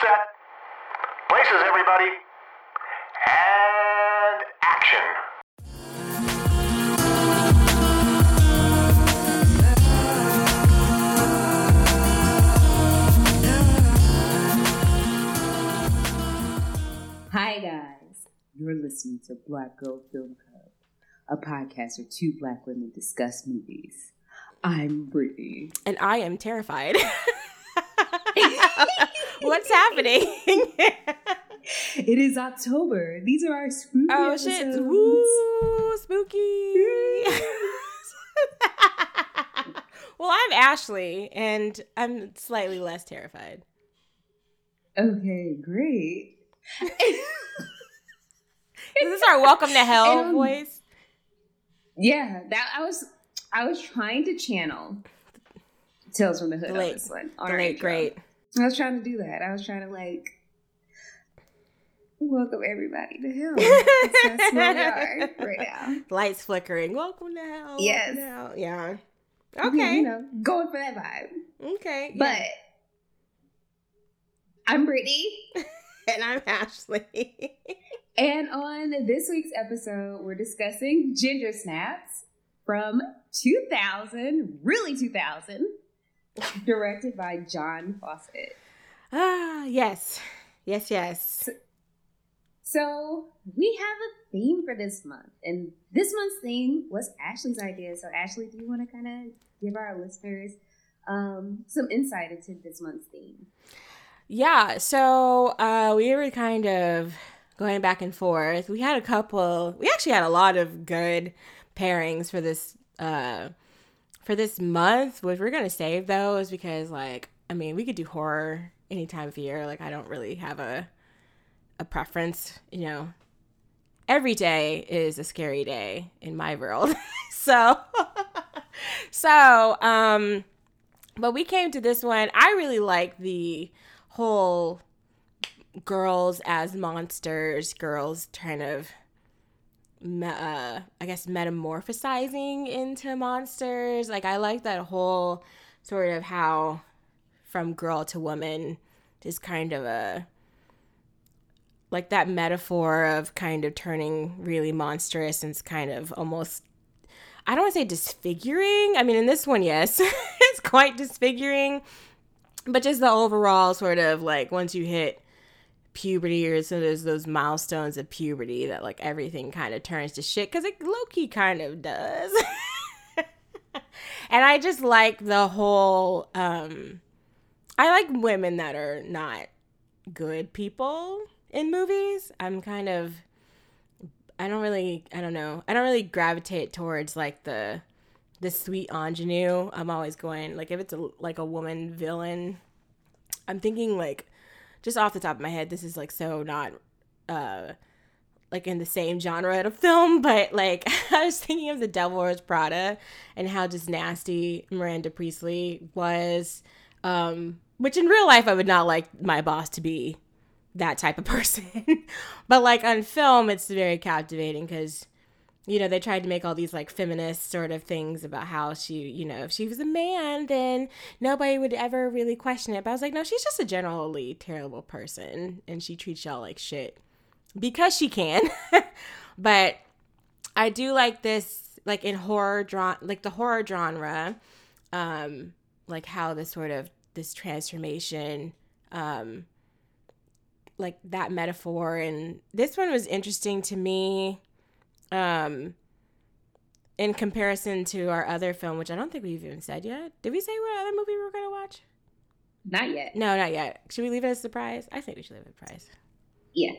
set. Places, everybody. And action. Hi, guys. You're listening to Black Girl Film Club, a podcast where two black women discuss movies. I'm Brittany. And I am terrified. What's happening? It is October. These are our spooky oh episodes. shit! Woo, spooky. well, I'm Ashley, and I'm slightly less terrified. Okay, great. Is This is our welcome to hell Um, voice. Yeah, that I was I was trying to channel Tales from the Hood The on this one. on The late great. I was trying to do that. I was trying to like welcome everybody to hell. That's, that's where we are right now. Lights flickering. Welcome to hell. Yes. to hell. Yeah. You know, going for that vibe. Okay. But yeah. I'm Brittany. and I'm Ashley. And on this week's episode, we're discussing Ginger Snaps from 2000, really 2000, directed by John Fawcett. ah, yes. Yes, yes. So we have a theme for this month, and this month's theme was Ashley's idea. So, Ashley, do you want to kind of give our listeners um, some insight into this month's theme? Yeah, so uh, we were kind of going back and forth. We had a couple. We actually had a lot of good pairings for this uh, for this month. What we're gonna save though is because, like, I mean, we could do horror any time of year. Like, I don't really have a a preference. You know, every day is a scary day in my world. so, so um, but we came to this one. I really like the whole girls as monsters, girls kind of, me- uh, I guess, metamorphosizing into monsters. Like, I like that whole sort of how from girl to woman is kind of a like that metaphor of kind of turning really monstrous and it's kind of almost I don't want to say disfiguring. I mean, in this one, yes, it's quite disfiguring, but just the overall sort of like once you hit puberty or so there's those milestones of puberty that like everything kind of turns to shit because it low key kind of does. and I just like the whole. um I like women that are not good people in movies. I'm kind of I don't really I don't know. I don't really gravitate towards like the the sweet ingenue. I'm always going like if it's a like a woman villain, I'm thinking like just off the top of my head, this is like so not uh like in the same genre of film, but like I was thinking of the Devil Wears Prada and how just nasty Miranda Priestly was. Um, which in real life I would not like my boss to be that type of person. but like on film, it's very captivating because, you know, they tried to make all these like feminist sort of things about how she, you know, if she was a man, then nobody would ever really question it. But I was like, no, she's just a generally terrible person and she treats y'all like shit because she can. but I do like this, like in horror, like the horror genre, um, like how this sort of this transformation um like that metaphor and this one was interesting to me um in comparison to our other film which i don't think we've even said yet did we say what other movie we were going to watch Not yet. no not yet should we leave it as a surprise i think we should leave it a surprise Yeah.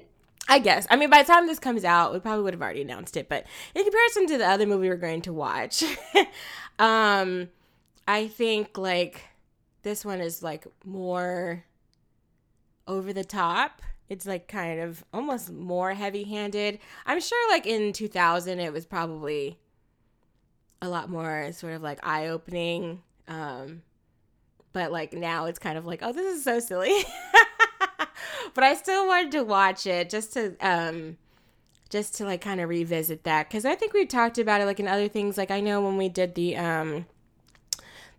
I guess. I mean, by the time this comes out, we probably would have already announced it. But in comparison to the other movie we're going to watch, um, I think like this one is like more over the top. It's like kind of almost more heavy handed. I'm sure like in 2000 it was probably a lot more sort of like eye opening. Um, but like now it's kind of like, oh, this is so silly. but I still wanted to watch it just to um just to like kind of revisit that because I think we talked about it like in other things. Like I know when we did the um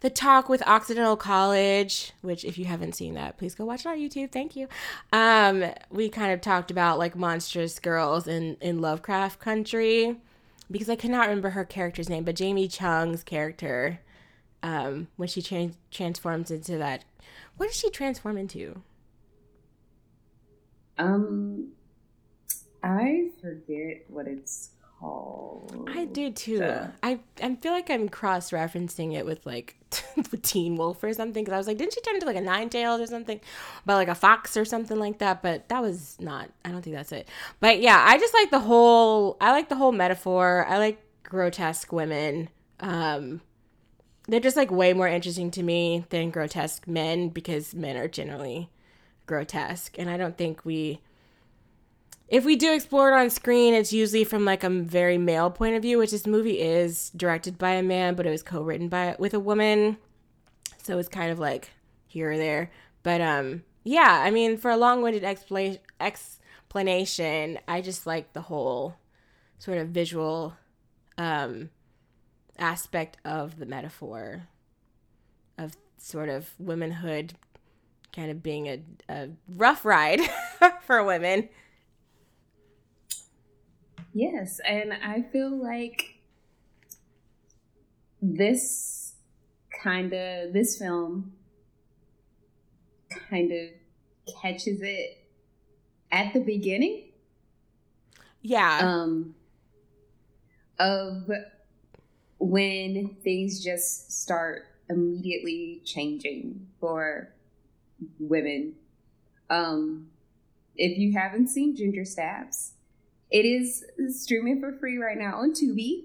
the talk with Occidental College, which if you haven't seen that, please go watch it on YouTube. Thank you. Um, we kind of talked about like monstrous girls in in Lovecraft Country because I cannot remember her character's name, but Jamie Chung's character, um, when she tra- transforms into that, what does she transform into? Um, I forget what it's called. I do too. I I feel like I'm cross referencing it with like with Teen Wolf or something because I was like, didn't she turn into like a nine tails or something, but like a fox or something like that? But that was not. I don't think that's it. But yeah, I just like the whole. I like the whole metaphor. I like grotesque women. Um, they're just like way more interesting to me than grotesque men because men are generally grotesque, and I don't think we if we do explore it on screen, it's usually from like a very male point of view, which this movie is directed by a man, but it was co-written by with a woman, so it's kind of like here or there. But um, yeah, I mean, for a long-winded expla- explanation, I just like the whole sort of visual um aspect of the metaphor of sort of womanhood kind of being a, a rough ride for women. Yes, and I feel like this kind of this film kind of catches it at the beginning Yeah. um of when things just start immediately changing for women um if you haven't seen ginger snaps it is streaming for free right now on tubi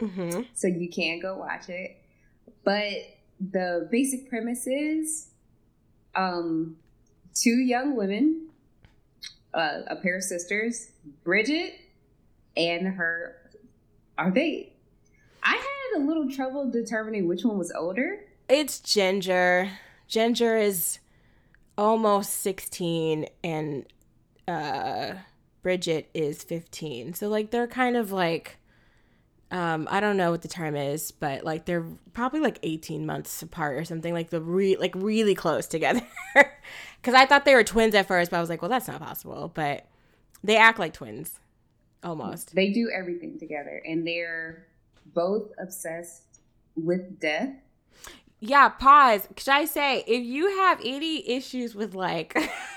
hmm so you can go watch it. But the basic premise is um, two young women, uh, a pair of sisters, Bridget and her, are they? I had a little trouble determining which one was older. It's Ginger. Ginger is almost 16 and uh Bridget is 15. So like they're kind of like um I don't know what the term is, but like they're probably like 18 months apart or something like the re- like really close together. Cuz I thought they were twins at first, but I was like, well that's not possible, but they act like twins almost. They do everything together, and they're both obsessed with death. Yeah, pause. Should I say if you have any issues with like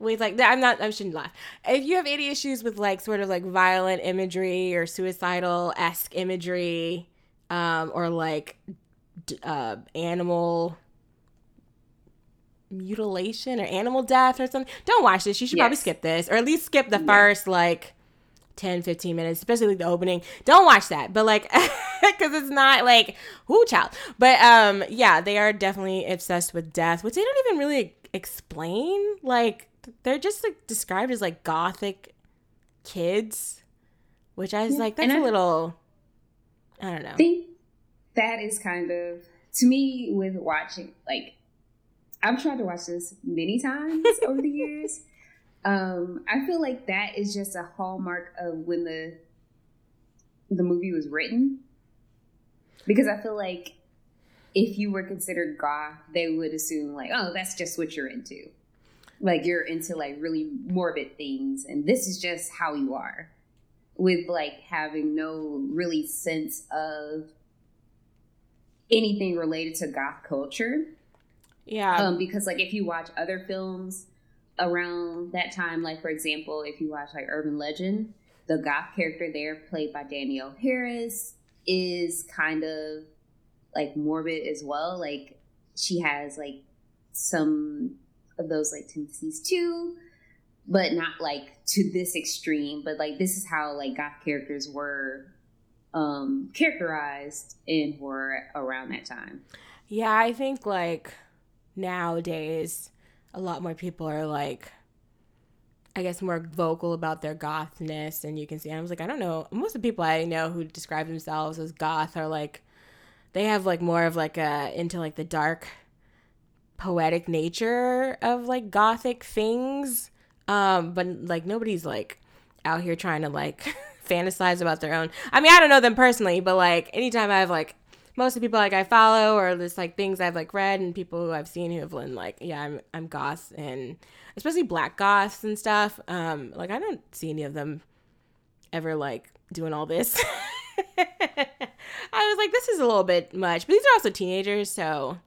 with like I'm not I shouldn't laugh. If you have any issues with like sort of like violent imagery or suicidal esque imagery, um, or like d- uh animal mutilation or animal death or something, don't watch this. You should probably skip this. Or at least skip the Yeah. first like 10 15 minutes especially like the opening don't watch that but like because it's not like whoo child but um yeah they are definitely obsessed with death which they don't even really explain like they're just like described as like gothic kids which i was Yeah, like and that's a little i don't know I think that is kind of to me with watching like I've tried to watch this many times over the years. Um, I feel like that is just a hallmark of when the the movie was written. Because I feel like if you were considered goth, they would assume like, oh, that's just what you're into. Like you're into like really morbid things and this is just how you are. With like having no really sense of anything related to goth culture. yeah Um, because like if you watch other films around that time, like for example, if you watch like Urban Legend, the goth character there, played by Danielle Harris, is kind of like morbid as well. Like she has like some those like tendencies too, but not like to this extreme. But like this is how like goth characters were um characterized in horror around that time. Yeah, I think like nowadays a lot more people are like I guess more vocal about their gothness and you can see I was like I don't know most of the people I know who describe themselves as goth are like they have like more of like a into like the dark poetic nature of like gothic things um but like nobody's like out here trying to like fantasize about their own I mean I don't know them personally but like anytime I've like most of the people like I follow or just like things I've like read and people who I've seen who have been like, yeah, I'm I'm goths and especially black goths and stuff. Um, like I don't see any of them ever like doing all this. I was like, this is a little bit much, but these are also teenagers, so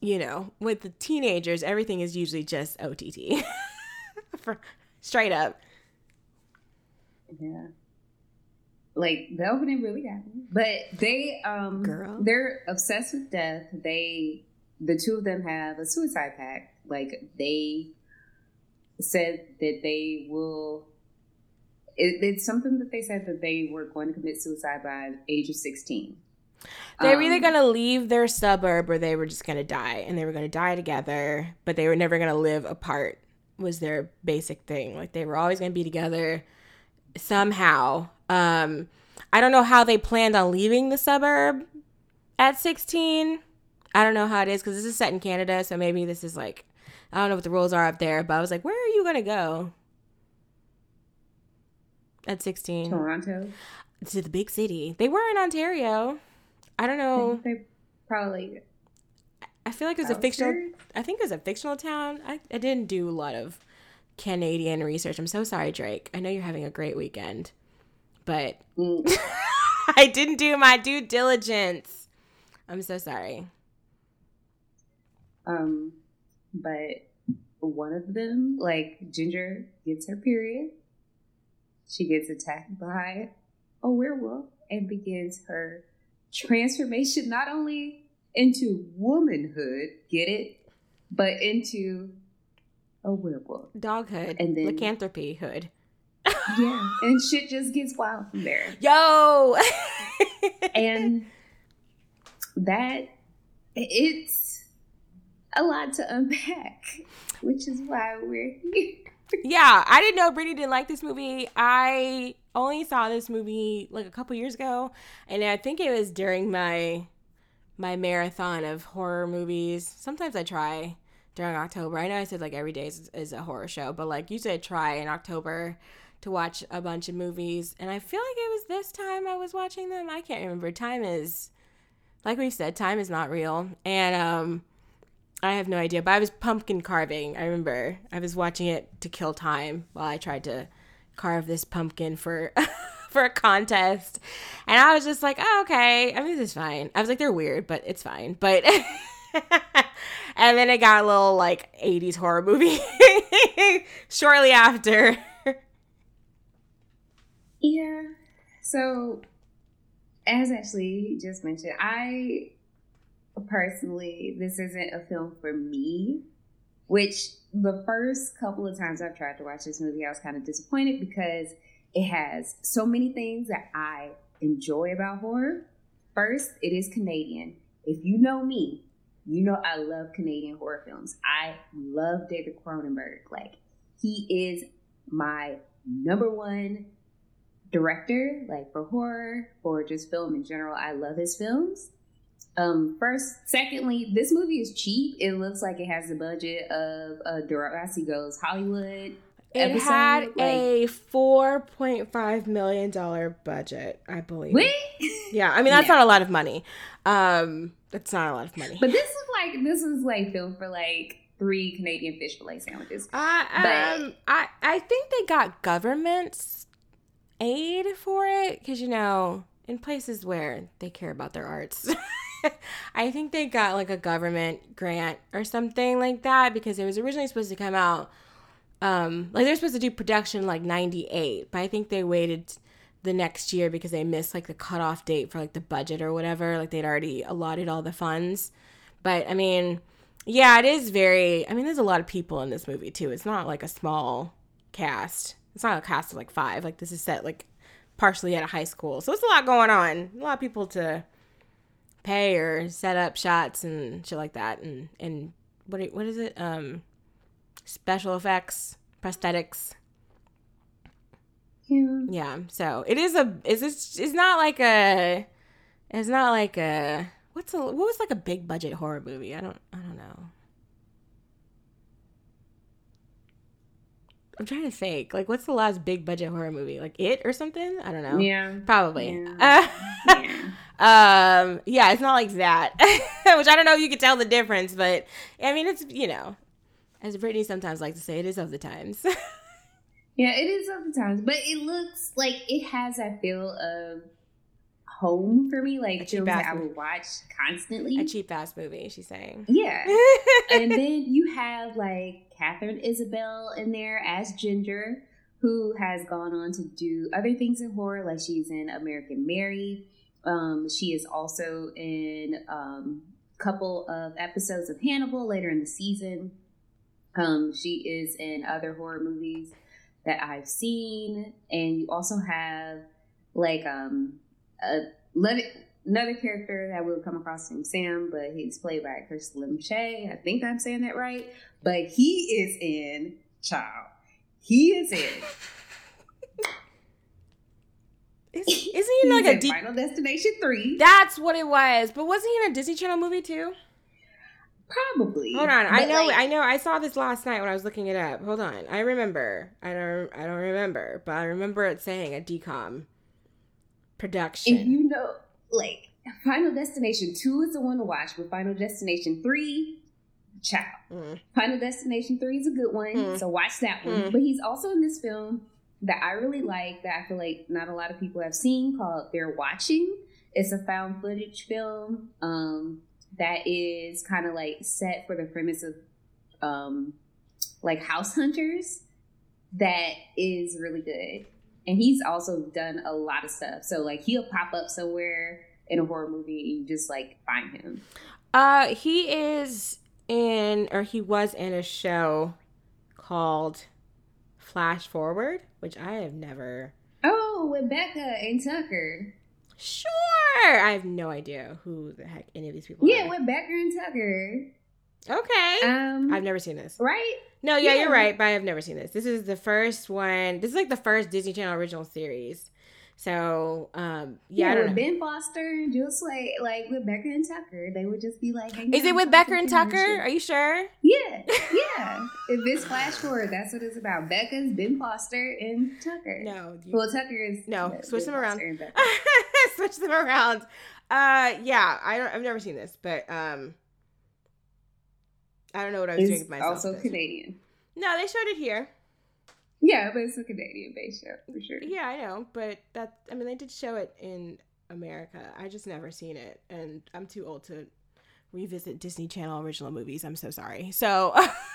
you know, with the teenagers, everything is usually just OTT, For, straight up. Yeah. Like the opening really got me, but they um Girl. they're obsessed with death. They the two of them have a suicide pact. Like they said that they will. It, it's something that they said that they were going to commit suicide by age of sixteen. They were either Um, going to leave their suburb or they were just going to die and they were going to die together, but they were never going to live apart was their basic thing. Like they were always going to be together somehow. Um I don't know how they planned on leaving the suburb at 16. I don't know how it is cuz this is set in Canada, so maybe this is like I don't know what the rules are up there, but I was like, "Where are you going to go?" At 16 Toronto. to the big city. They were in Ontario. I don't know. They probably I feel like it was a fictional. I think it was a fictional town. I, I didn't do a lot of Canadian research. I'm so sorry, Drake. I know you're having a great weekend, but Mm, I didn't do my due diligence. I'm so sorry. Um, but one of them, like Ginger, gets her period. She gets attacked by a werewolf and begins her transformation not only into womanhood, get it, but into a werewolf. Doghood, And then- lycanthropy hood. Yeah, and shit just gets wild from there. Yo. and that it's a lot to unpack, which is why we're here. yeah, I didn't know Brittany didn't like this movie. I only saw this movie like a couple years ago, and I think it was during my my marathon of horror movies. Sometimes I try during October. I know I said like every day is, is a horror show, but like you said, try in October to watch a bunch of movies. And I feel like it was this time I was watching them. I can't remember. Time is, like we said, time is not real, and um. I have no idea, but I was pumpkin carving. I remember I was watching it to kill time while I tried to carve this pumpkin for for a contest, and I was just like, "Oh, okay. I mean, this is fine." I was like, "They're weird, but it's fine." But and then it got a little like '80s horror movie shortly after. Yeah. So, as Ashley just mentioned, I personally, this isn't a film for me, which the first couple of times I've tried to watch this movie, I was kind of disappointed because it has so many things that I enjoy about horror. First, it is Canadian. If you know me, you know I love Canadian horror films. I love David Cronenberg. Like, he is my number one director, like for horror or just film in general. I love his films. Um, first, secondly, this movie is cheap. It looks like it has the budget of a Degrassi Goes Hollywood. It episode, had like- a four point five million dollar budget, I believe. Wait, Yeah, I mean that's Yeah. not a lot of money. Um, that's not a lot of money. but this is like this is like filmed for like three Canadian fish fillet sandwiches. I But- um I I think they got government aid for it because you know in places where they care about their arts. I think they got like a government grant or something like that because it was originally supposed to come out um like they're supposed to do production like 98 but I think they waited the next year because they missed like the cutoff date for like the budget or whatever like they'd already allotted all the funds but I mean yeah, it is very. I mean, there's a lot of people in this movie too. It's not like a small cast. It's not a cast of like five. Like this is set like partially at a high school, so it's a lot going on. A lot of people to pay or set up shots and shit like that. And and what what is it? Um, special effects, prosthetics. Yeah. Yeah. So it is a. Is it's it's not like a. It's not like a. What's a what was like a big budget horror movie? I don't I don't know. I'm trying to think. Like, what's the last big budget horror movie? Like It or something? I don't know. Yeah. Probably. Yeah. Yeah. Um, yeah, it's not like that. Which I don't know if you could tell the difference, but I mean, it's you know, as Brittany sometimes likes to say, it is of the times. yeah, it is of the times, but it looks like it has that feel of home for me, like films that I would watch constantly. A cheap ass movie, she's saying. Yeah, and then you have like Katharine Isabelle in there as Ginger, who has gone on to do other things in horror, like she's in American Mary. Um, she is also in a um, couple of episodes of Hannibal later in the season. Um, she is in other horror movies that I've seen, and you also have like um a, another character that we'll come across named Sam, but he's played by Kris Lemche. I think I'm saying that right, but he is in Child. He is in. Is, isn't he like a D- Final Destination three? That's what it was. But wasn't he in a Disney Channel movie too? Probably. Hold on. I know. Like, I know. I saw this last night when I was looking it up. Hold on. I remember. I don't. I don't remember, but I remember it saying a DCOM production. If you know, like Final Destination two is the one to watch, but Final Destination three, ciao. Mm. Final Destination three is a good one, mm. so watch that one. Mm. But he's also in this film that I really like that I feel like not a lot of people have seen called They're Watching. It's a found footage film um, that is kind of like set for the premise of um, like house hunters that is really good. And he's also done a lot of stuff. So like he'll pop up somewhere in a horror movie and you just like find him. Uh he is in or he was in a show called Flash Forward, which I have never. Oh, with Becca and Tucker. Sure. I have no idea who the heck any of these people are. yeah, are. with Becca and Tucker. Okay. Um, I've never seen this. Right? No, yeah, yeah, you're right, but I've never seen this. This is the first one. This is like the first Disney Channel original series. So, um, yeah, yeah with Ben Foster just like like with Becker and Tucker, they would just be like, "Is it with Becker and Tucker? Are you sure?" Yeah, yeah. if it's flash forward, that's what it's about. Becca's Ben Foster and Tucker. No, you, well, Tucker is no. switch them around. switch them around. Uh, yeah, I don't. I've never seen this, but um, I don't know what I was doing with myself. Also Canadian. No, they showed it here. Yeah, but it's a Canadian based show for sure. Yeah, I know, but that I mean they did show it in America. I just never seen it, and I'm too old to revisit Disney Channel original movies. I'm so sorry. So,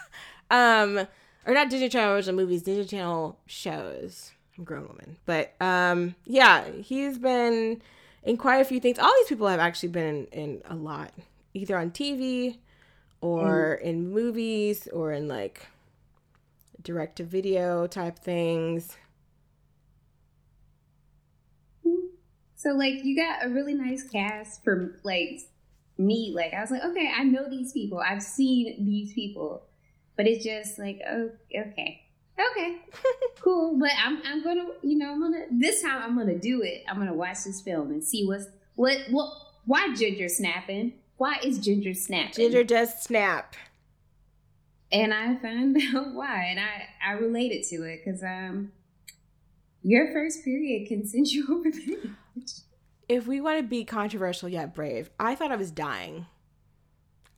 um, or not Disney Channel original movies, Disney Channel shows. I'm a grown woman, but um, yeah, he's been in quite a few things. All these people have actually been in, in a lot, either on TV or mm. in movies or in like direct to video type things. So like you got a really nice cast for like me. Like I was like, okay, I know these people. I've seen these people, but it's just like, oh, okay, okay, cool. But I'm I'm gonna, you know, I'm gonna this time I'm gonna do it. I'm gonna watch this film and see what's what what why Ginger snapping. Why is Ginger snapping? Ginger does snap and I found out why, and I I related to it because um, your first period can send you over the edge. If we want to be controversial yet brave, I thought I was dying.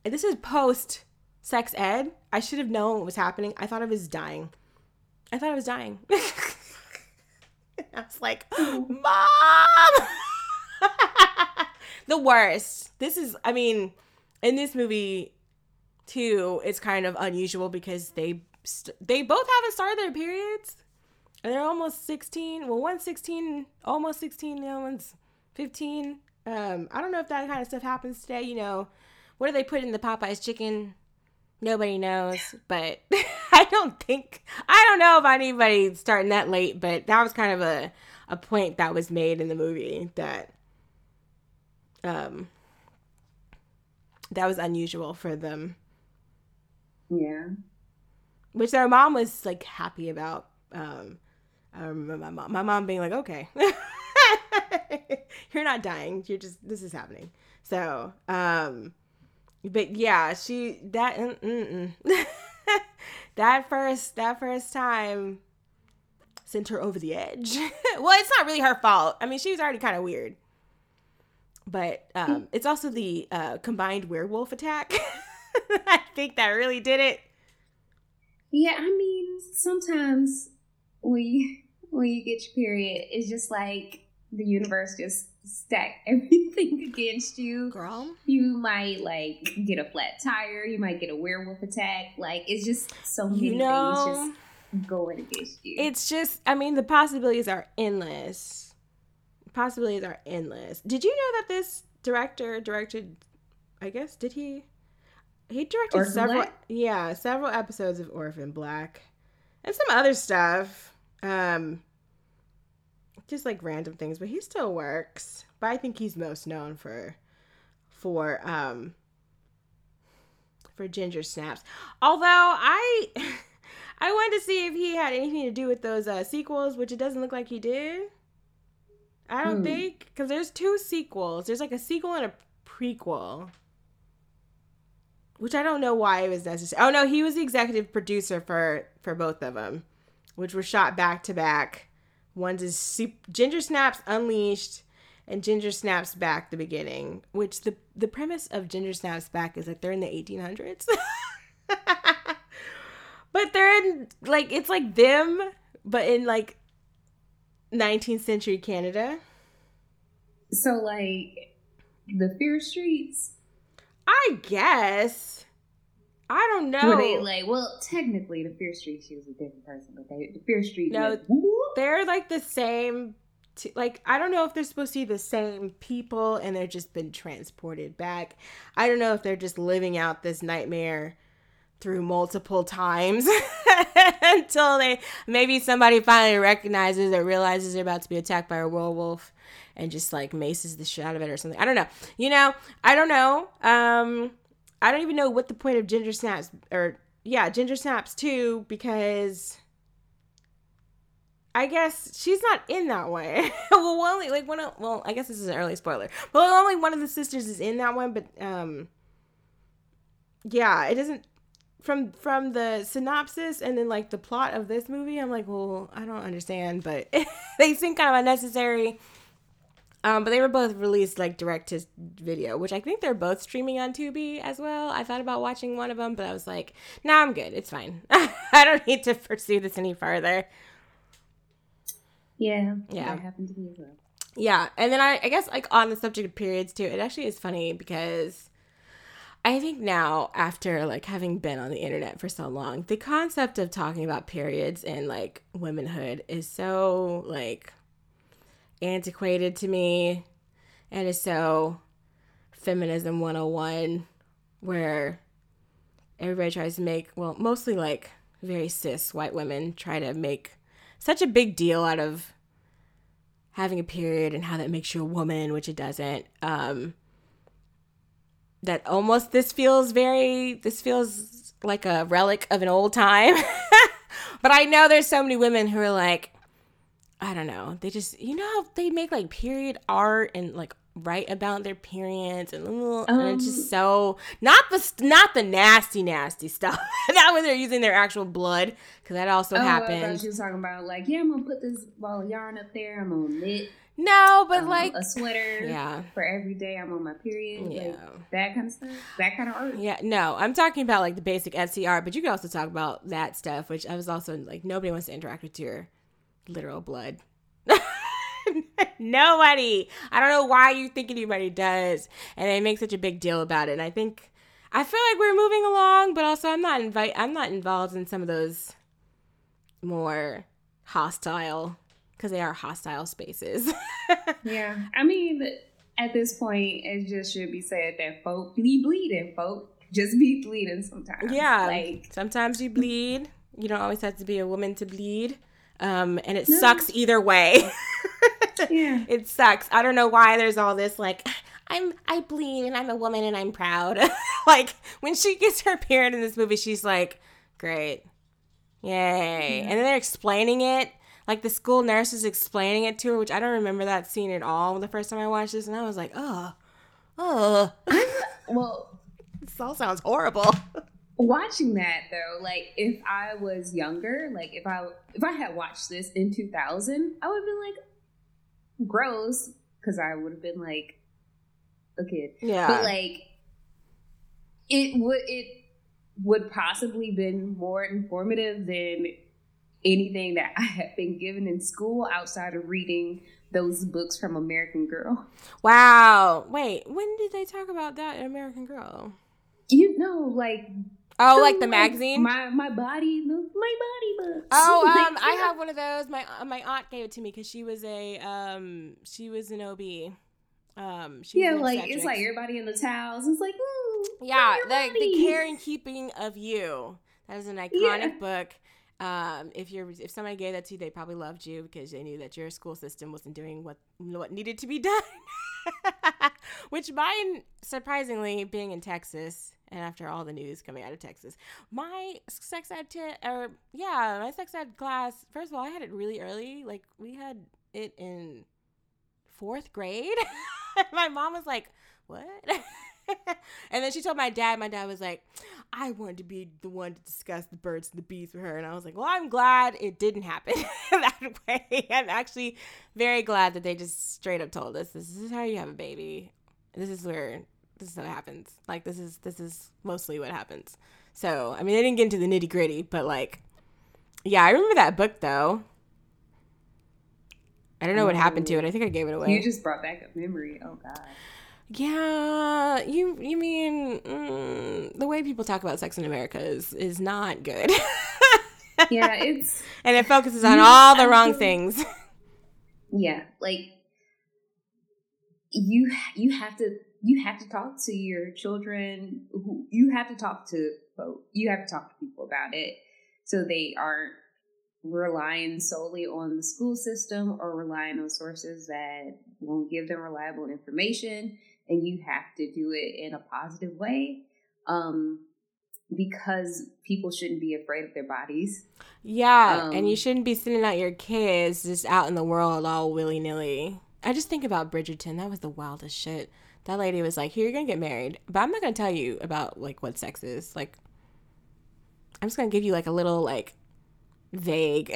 And this is post sex ed. I should have known what was happening. I thought I was dying. I thought I was dying. I was like, Mom! The worst. This is, I mean, in this movie, too, it's kind of unusual because they st- they both haven't started their periods, and they're almost sixteen. Well, one's sixteen, almost sixteen. The other one's fifteen. Um, I don't know if that kind of stuff happens today. You know, what do they put in the Popeyes chicken? Nobody knows, but I don't think I don't know if anybody starting that late. But that was kind of a a point that was made in the movie that um that was unusual for them yeah. Which their mom was like happy about. Um, I remember my mom, my mom being like, "Okay, you're not dying. You're just this is happening." So, um, but yeah, she that mm, that first that first time sent her over the edge. well, it's not really her fault. I mean, she was already kind of weird, but um, it's also the uh, combined werewolf attack. I think that really did it. Yeah, I mean, sometimes when you when you get your period, it's just like the universe just stack everything against you. Girl. You might like get a flat tire, you might get a werewolf attack. Like it's just so many You know, things just going against you. it's just, I mean, the possibilities are endless. Possibilities are endless. Did you know that this director directed, I guess, did he? He directed Orphan several, Black? yeah, several episodes of Orphan Black, and some other stuff. Um, just like random things, but he still works. But I think he's most known for, for um, for Ginger Snaps. Although I, I wanted to see if he had anything to do with those uh, sequels, which it doesn't look like he did. I don't Hmm. think because there's two sequels. There's like a sequel and a prequel. Which I don't know why it was necessary. Oh no, he was the executive producer for for both of them, which were shot back to back. One's is Ginger Snaps Unleashed and Ginger Snaps Back the beginning. Which the the premise of Ginger Snaps Back is that they're in the 1800s. but they're in like it's like them, but in like 19th century Canada. so like the Fear Streets. I guess. I don't know. Were they like well technically the Fear Street she was a different person, but they the Fear Street No, whoop. they're like the same t- like i don't know if they're supposed to be the same people and they're just been transported back i don't know if they're just living out this nightmare through multiple times until they maybe somebody finally recognizes or realizes they're about to be attacked by a werewolf and just like maces the shit out of it or something i don't know you know i don't know um i don't even know what the point of ginger snaps or yeah ginger snaps too because I guess she's not in that way. well, only like one of well, I guess this is an early spoiler. Well, only one of the sisters is in that one, but um, yeah, it doesn't from from the synopsis and then like the plot of this movie. I'm like, well, I don't understand, but they seem kind of unnecessary. Um, but they were both released like direct to video, which I think they're both streaming on Tubi as well. I thought about watching one of them, but I was like, nah, I'm good. It's fine. I don't need to pursue this any further. Yeah, Yeah. that happened to me as well. Yeah, and then I, I guess like on the subject of periods too, it actually is funny because I think now after like having been on the internet for so long, the concept of talking about periods and like womanhood is so like antiquated to me and is so feminism 101 where everybody tries to make well mostly like very cis white women try to make such a big deal out of having a period and how that makes you a woman, which it doesn't. Um, that almost this feels very this feels like a relic of an old time. but I know there's so many women who are like, I don't know, they just you know they make like period art and like write about their periods and, and it's Um, just so not the not the nasty nasty stuff. not when they're using their actual blood because that also oh, happens. she was talking about like, yeah, I'm gonna put this ball of yarn up there. I'm gonna knit no, but um, like a sweater yeah. for every day I'm on my period. Yeah. Like that kind of stuff. That kind of art. Yeah, no, I'm talking about like the basic art, but you can also talk about that stuff, which I was also like, nobody wants to interact with your literal blood. nobody. I don't know why you think anybody does, and they make such a big deal about it. And I think I feel like we're moving along, but also I'm not invite I'm not involved in some of those more hostile because they are hostile spaces. Yeah. I mean, at this point, it just should be said that folk be bleeding, folk. Just be bleeding sometimes. Yeah. Like, Sometimes you bleed. You don't always have to be a woman to bleed. Um, and it No. sucks either way. yeah. it sucks. I don't know why there's all this like I'm I bleed and I'm a woman and I'm proud. like when she gets her period in this movie, she's like, Great. Yay. And then they're explaining it. Like the school nurse is explaining it to her, which I don't remember that scene at all the first time I watched this, and I was like, oh, oh, Well, this all sounds horrible. watching that though, like if I was younger, like if I if I had watched this in 2000, I would have been like gross because I would have been like a kid. Yeah. But like it would it would possibly been more informative than anything that I had been given in school outside of reading those books from American Girl. Wow. Wait, when did they talk about that in American Girl? You know, like Oh, like the magazine? my my body, my body books. Oh, Like, um, I yeah. have one of those. My uh, my aunt gave it to me because she was a um she was an OB. Um, she Yeah, like it's like everybody in the towels. It's like, mm, yeah, the the care and keeping of you. That is an iconic Yeah. book. Um, if you're if somebody gave that to you, they probably loved you because they knew that your school system wasn't doing what what needed to be done. Which mine, surprisingly, being in Texas, and after all the news coming out of Texas, my sex ed t- or yeah, my sex ed class. First of all, I had it really early. Like we had it in fourth grade. my mom was like, "What?" and then she told my dad. My dad was like, "I wanted to be the one to discuss the birds and the bees with her," and I was like, "Well, I'm glad it didn't happen that way. I'm actually very glad that they just straight up told us this is how you have a baby. This is where this is what happens. Like this is this is mostly what happens." So I mean, they didn't get into the nitty gritty, but like, yeah, I remember that book though. I don't know what happened to it. I think I gave it away. You just brought back a memory. Oh God. Yeah, you you mean mm, the way people talk about sex in America is is not good, Yeah, it's and it focuses on all the wrong things. yeah, like you you have to you have to talk to your children who you have to talk to. You have to talk to people about it so they aren't relying solely on the school system or relying on sources that won't give them reliable information and you have to do it in a positive way um because people shouldn't be afraid of their bodies Yeah, Um, and you shouldn't be sending out your kids just out in the world all willy nilly. I just think about Bridgerton. That was the wildest shit. That lady was like, "Here, you're gonna get married, but I'm not gonna tell you about like what sex is. Like, I'm just gonna give you like a little like vague,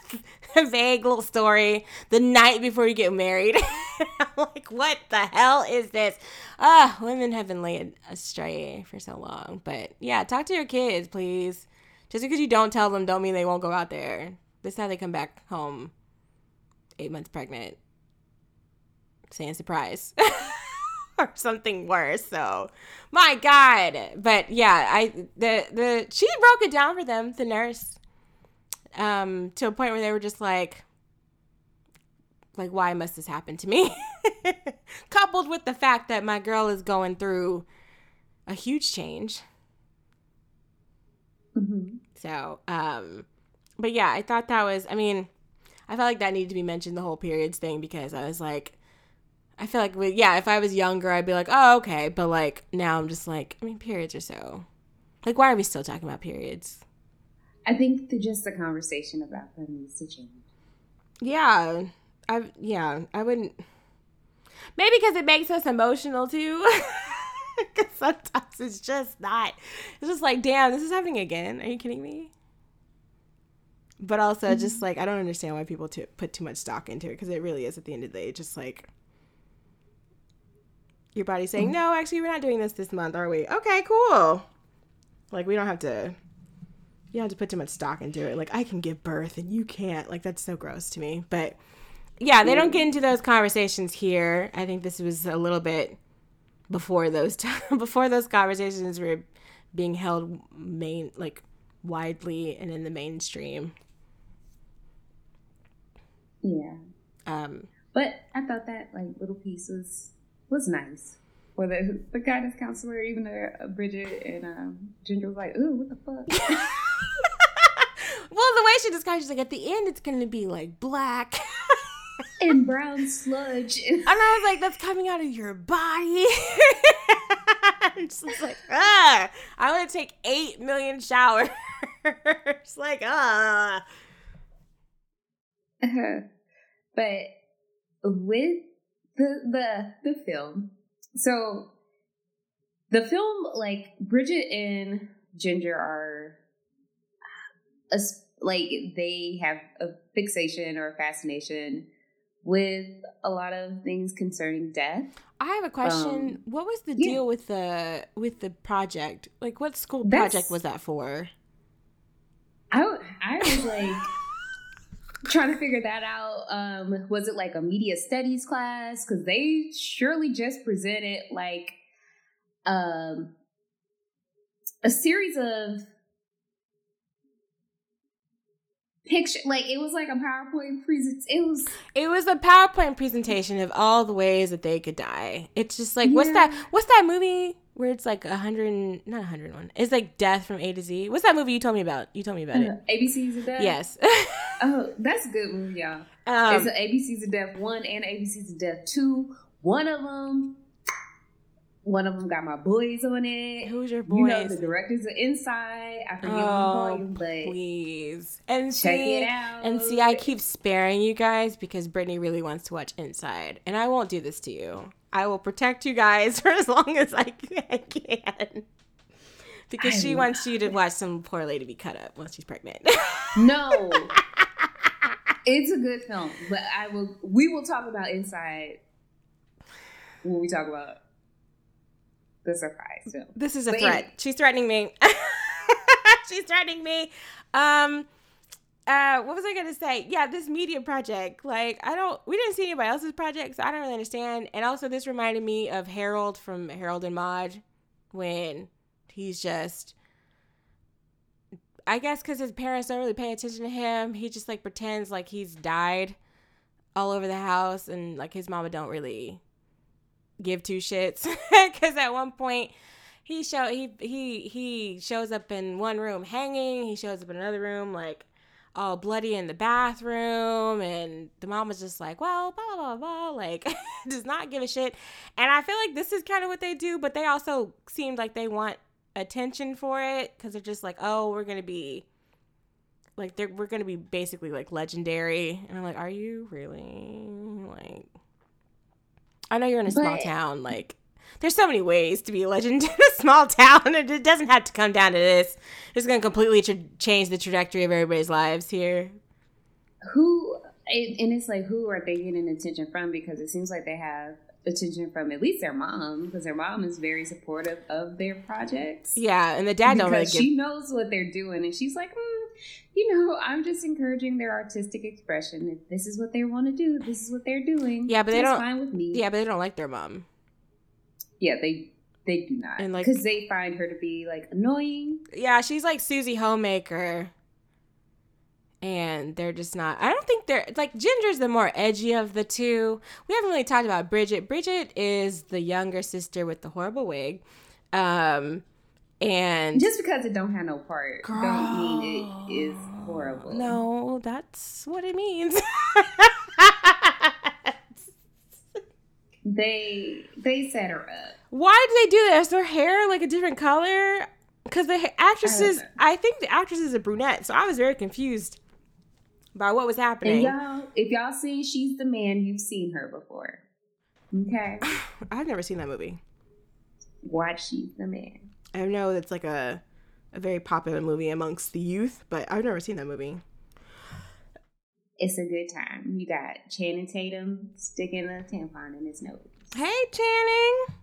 vague little story the night before you get married." Like, what the hell is this? Ah, women have been led astray for so long. But yeah, talk to your kids, please. Just because you don't tell them, don't mean they won't go out there. This is how they come back home, eight months pregnant, saying surprise. or something worse. So, my God. But yeah, I the the she broke it down for them, the nurse, um, to a point where they were just like, like, why must this happen to me? Coupled with the fact that my girl is going through a huge change. mm-hmm. So, um, but yeah, I thought that was, I mean, I felt like that needed to be mentioned, the whole periods thing, because I was like, I feel like, yeah, if I was younger, I'd be like, oh, okay. But like now I'm just like, I mean, periods are so, like, why are we still talking about periods? i think the, just the conversation about them needs to change Yeah, I, yeah, I wouldn't, maybe because it makes us emotional too. Because sometimes it's just not, it's just like, damn, this is happening again. Are you kidding me? but also mm-hmm. just like I don't understand why people to put too much stock into it because it really is at the end of the day just like your body saying mm-hmm. no actually we're not doing this this month are we? Okay cool. Like we don't have to you don't have to put too much stock into it. Like I can give birth and you can't. Like that's so gross to me. But yeah they don't get into those conversations here I think this was a little bit before those t- before those conversations were being held main like widely and in the mainstream yeah um But I thought that like little piece was was nice. Or the the guidance counselor, even though uh, Bridget and um, Ginger was like, "Ooh, what the fuck?" well the way she describes she's like at the end it's gonna be like black and brown sludge. and I was like that's coming out of your body. Just like ah I want to take eight million showers. It's like ah but with the the the film, so the film like Bridget and Ginger are a, like they have a fixation or a fascination with a lot of things concerning death. I have a question. Um, what was the yeah. deal with the with the project? Like, what school That's- project was that for? I I was like trying to figure that out. Um, was it like a media studies class? Because they surely just presented like um a series of picture. Like it was like a PowerPoint present. It was It was a PowerPoint presentation of all the ways that they could die. It's just like what's that? What's that movie where it's like a hundred and not a hundred one? It's like death from A to Z. What's that movie you told me about? You told me about it. ABCs of Death. Yes. Oh, that's a good movie, y'all. um, it's an ABCs of Death one and ABCs of Death two. One of them, one of them got my boys on it. who's your boys? You know the directors are inside. I forget Oh, call but Please and check see, it out. And see, I keep sparing you guys because Brittany really wants to watch Inside, and I won't do this to you. I will protect you guys for as long as I can. Because I she wants you to watch some poor lady be cut up once she's pregnant. no. it's a good film, but I will. We will talk about Inside when we talk about the surprise film. this is a But threat. anyway. She's threatening me. she's threatening me. Um, uh, what was I gonna say? Yeah, this media project. Like, I don't. We didn't see anybody else's project, so I don't really understand. And also, this reminded me of Harold from Harold and Maude, when he's just. I guess because his parents don't really pay attention to him, he just like pretends like he's died all over the house, and like his mama don't really give two shits. Because at one point, he show he he he shows up in one room hanging. He shows up in another room like all bloody in the bathroom, and the mom was just like, "Well, blah blah blah, blah," like does not give a shit. And I feel like this is kind of what they do, but they also seemed like they want attention for it because they're just like, "Oh, we're gonna be." Like we're gonna be basically like legendary, and I'm like, are you really like? I know you're in a small town. Like, there's so many ways to be a legend in a small town. and It doesn't have to come down to this. It's going to completely tra- change the trajectory of everybody's lives here. Who and it's like who are they getting attention from? Because it seems like they have attention from at least their mom, because their mom is very supportive of their projects. Yeah, and the dad don't really because give. she knows what they're doing, and she's like, mm, you know, I'm just encouraging their artistic expression. If this is what they want to do, this is what they're doing. Yeah, but they don't- Fine with me. yeah, but they don't like their mom. yeah, they they do not, And, like- because they find her to be like annoying. Yeah, she's like Susie Homemaker. And they're just not. I don't think they're like Ginger's the more edgy of the two. We haven't really talked about Bridget. Bridget is the younger sister with the horrible wig. Um and Just because it don't have no part, don't mean it is horrible. No, that's what it means. they they set her up. Why did they do that? Is their hair like a different color? Because the actresses, know. I think the actress is a brunette, so I was very confused by what was happening. y'all, if y'all seen She's the Man, you've seen her before. Okay, I've never seen that movie. watch She's the Man. I know that's like a a very popular movie amongst the youth, but I've never seen that movie. It's a good time. You got Channing Tatum sticking a tampon in his nose. Hey Channing,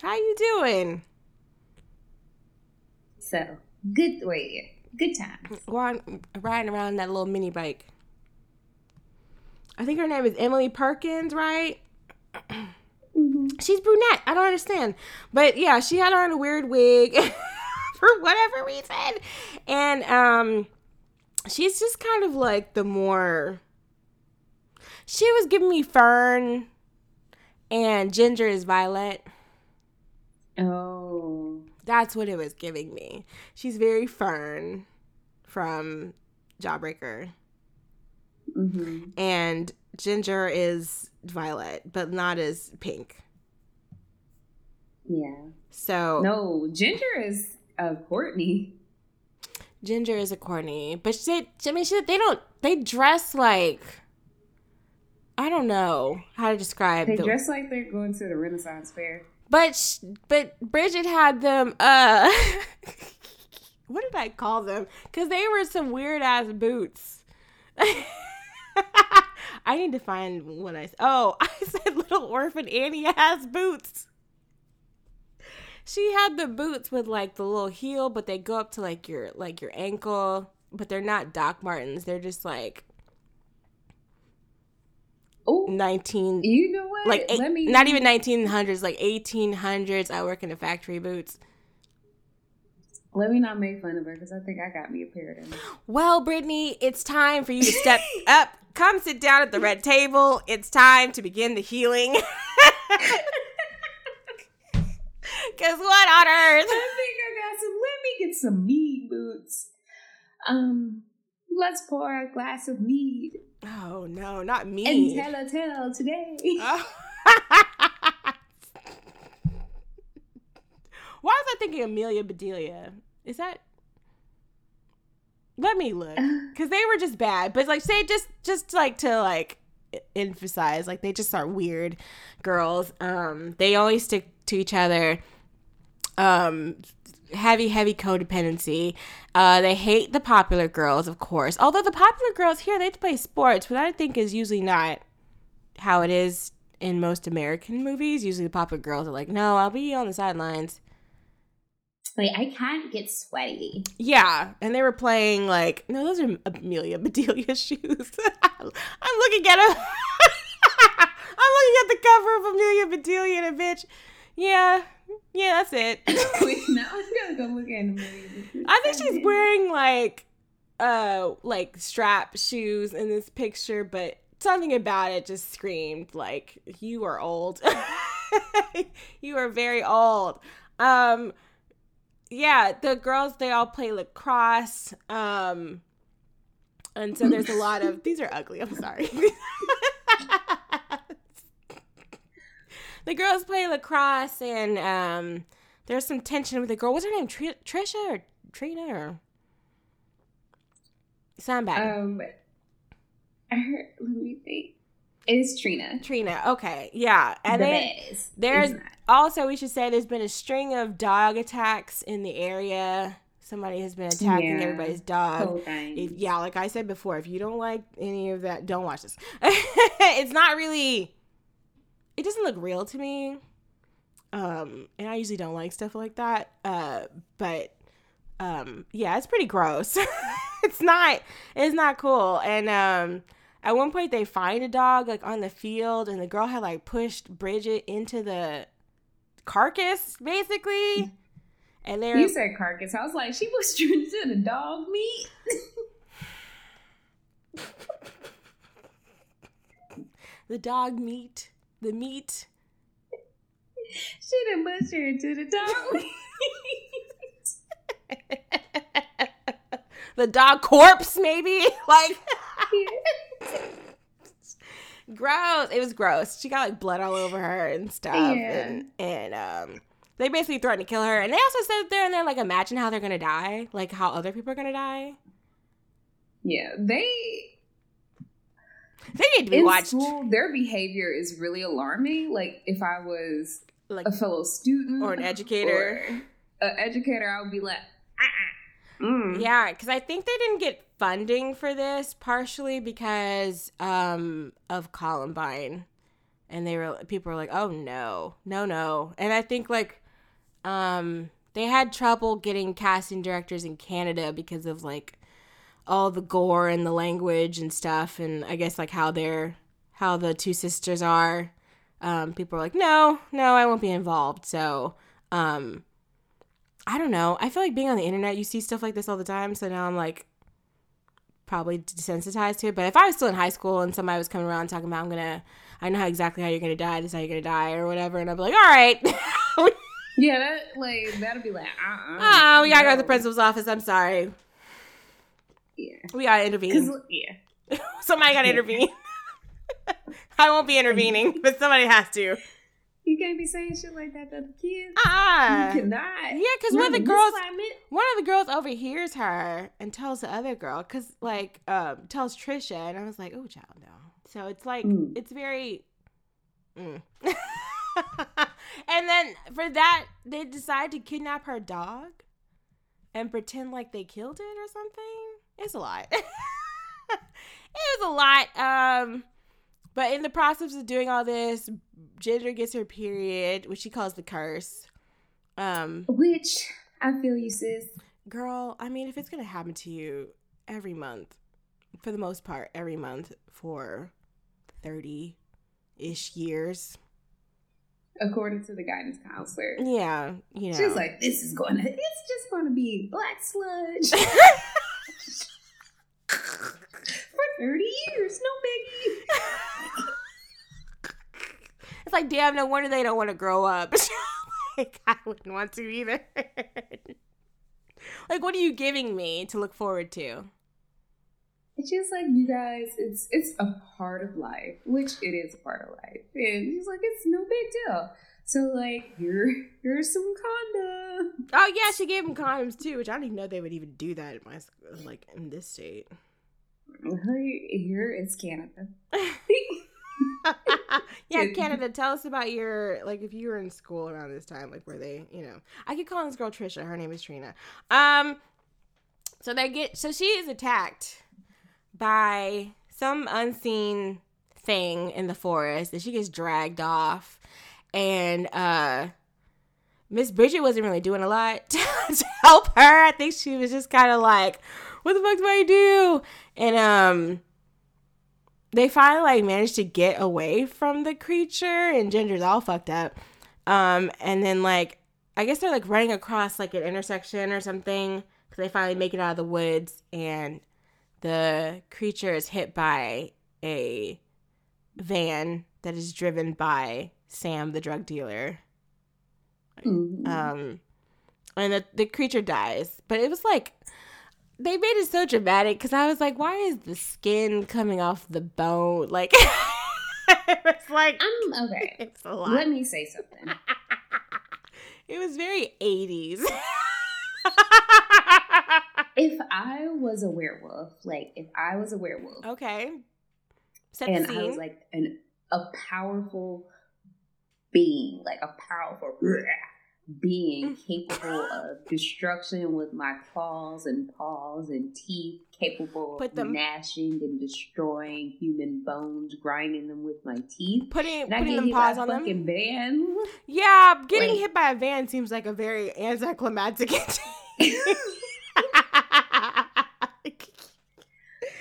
how you doing? So good way. good times. Riding, riding around that little mini bike. I think her name is Emily Perkins, right? Mhm. She's brunette. I don't understand. But yeah, she had on a weird wig for whatever reason. And um she's just kind of like the more she was giving me Fern and Ginger is Violet. Oh, That's what it was giving me. She's very Fern from Jawbreaker. Hmm And Ginger is Violet, but not as pink. yeah. So No, Ginger is a Courtney. Ginger is a Courtney, but she, I mean, she, they don't, they dress like, I don't know how to describe They them. dress like they're going to the Renaissance fair. but, sh- but Bridget had them, uh, what did I call them? Because they were some weird ass boots. I need to find what I. said. Oh, I said little orphan Annie has boots. She had the boots with like the little heel, but they go up to like your like your ankle, but they're not Doc Martens. They're just like Oh, 19 you know what? like eight, Let me not even 1900s like 1800s i work in a factory boots Let me not make fun of her because I think I got me a pair of them. well brittany it's time for you to step up come sit down at the red table it's time to begin the healing because what on earth I think I got some. Let me get some mead boots. Um, let's pour a glass of mead oh no not mead. and tell a tale today. Oh. why was i thinking amelia bedelia is that let me look. Because they were just bad. But like say just just like to like emphasize like they just are weird girls. Um they always stick to each other. Um heavy heavy codependency. Uh they hate the popular girls of course. Although the popular girls here they play sports which i think is usually not how it is in most american movies. Usually the popular girls are like no i'll be on the sidelines Like I can't get sweaty. Yeah, and they were playing like no, those are Amelia Bedelia shoes. I'm looking at a, I'm looking at the cover of Amelia Bedelia and a bitch. Yeah, yeah, that's it. Wait, now I'm gonna go look at them. I think she's wearing like, uh, like strap shoes in this picture, but something about it just screamed like you are old. you are very old. Um, yeah, the girls they all play lacrosse. Um, and so there's a lot of these are ugly. I'm sorry. the girls play lacrosse, and um, there's some tension with the girl. What's her name? Tr- Trisha or Trina or somebody? Um, her, let me think. It's Trina. Trina. Okay, yeah, and the then there's also we should say there's been a string of dog attacks in the area. Somebody has been attacking Yeah. everybody's dog. If, yeah, like I said before, if you don't like any of that, don't watch this. it's not really. It doesn't look real to me. Um, and I usually don't like stuff like that. Uh, but um, yeah, it's pretty gross. it's not. It's not cool. And um, at one point they find a dog like on the field, and the girl had like pushed Bridget into the carcass, basically. And they're You said carcass. I was like, she was trying to the dog meat. the dog meat, the meat. she didn't bust her into the dog meat. the dog corpse, maybe like gross. It was gross. She got like blood all over her and stuff, Yeah. and and um, they basically threatened to kill her. And they also said there and they're like, imagine how they're gonna die, like how other people are gonna die. yeah, they They need to be in watched. school. Their behavior is really alarming. Like if I was Like a fellow student or an educator. or an educator, I would be like, ah, mm. Yeah, because I think they didn't get funding for this partially because um, of Columbine, and they were people were like, "Oh no, no, no," and I think like um, they had trouble getting casting directors in Canada because of like all the gore and the language and stuff, and I guess like how they're how the two sisters are. Um, people are like, "No, no, I won't be involved." So. Um, I don't know. I feel like being on the internet, you see stuff like this all the time. So now I'm like probably desensitized to it. But if I was still in high school and somebody was coming around talking about I'm gonna, I know how exactly how you're gonna die. This is how you're gonna die or whatever, and I'd be like, all right, yeah, that like that'd be like, uh, uh oh, we gotta go to the principal's office. I'm sorry, Yeah, we gotta intervene. yeah, somebody gotta intervene. I won't be intervening, but somebody has to. You can't be saying shit like that to the kids. Ah, you cannot. yeah, because one of the girls, climate. one of the girls overhears her and tells the other girl because like um tells trisha and i was like oh child no so it's like Mm. it's very mm. and then for that they decide to kidnap her dog and pretend like they killed it or something it's a lot it was a lot um But in the process of doing all this, Ginger gets her period, which she calls the curse. Um, Which I feel you, sis. girl, I mean, if it's gonna happen to you every month, for the most part, every month for thirty ish years, According to the guidance counselor. yeah, you know, She's like, this is going to, it's just going to be black sludge for 30 years. No biggie. it's like, damn, no wonder they don't want to grow up. like, I wouldn't want to either. like, what are you giving me to look forward to? It's just like, you guys, it's it's a part of life, which it is a part of life. And she's like, it's no big deal. So, like, here, here's some condoms. Oh yeah, she gave him condoms too, which I didn't even know they would even do that in my like in this state. Here here is Canada. yeah, Canada, tell us about your like if you were in school around this time, like were they, you know, I could call this girl Trisha. Her name is Trina. Um, so they get so she is attacked by some unseen thing in the forest, and she gets dragged off, and uh. Miss Bridget wasn't really doing a lot to help her. I think she was just kind of like, "What the fuck do I do?" And um, they finally like managed to get away from the creature and Ginger's all fucked up. Um, and then like I guess they're like running across like an intersection or something because they finally make it out of the woods and the creature is hit by a van that is driven by Sam the drug dealer. Mhm. Um, and the, the creature dies. But it was like they made it so dramatic because I was like, why is the skin coming off the bone? Like it's like I'm okay. it's a lot. Let me say something. it was very eighties. If I was a werewolf, like if I was a werewolf, okay. Set and I was like an a powerful being, like a powerful being mm. capable of destruction with my claws and paws and teeth, capable Put of them- gnashing and destroying human bones, grinding them with my teeth. putting And putting them paws on them. fucking van. Yeah, getting Like- hit by a van seems like a very anticlimactic.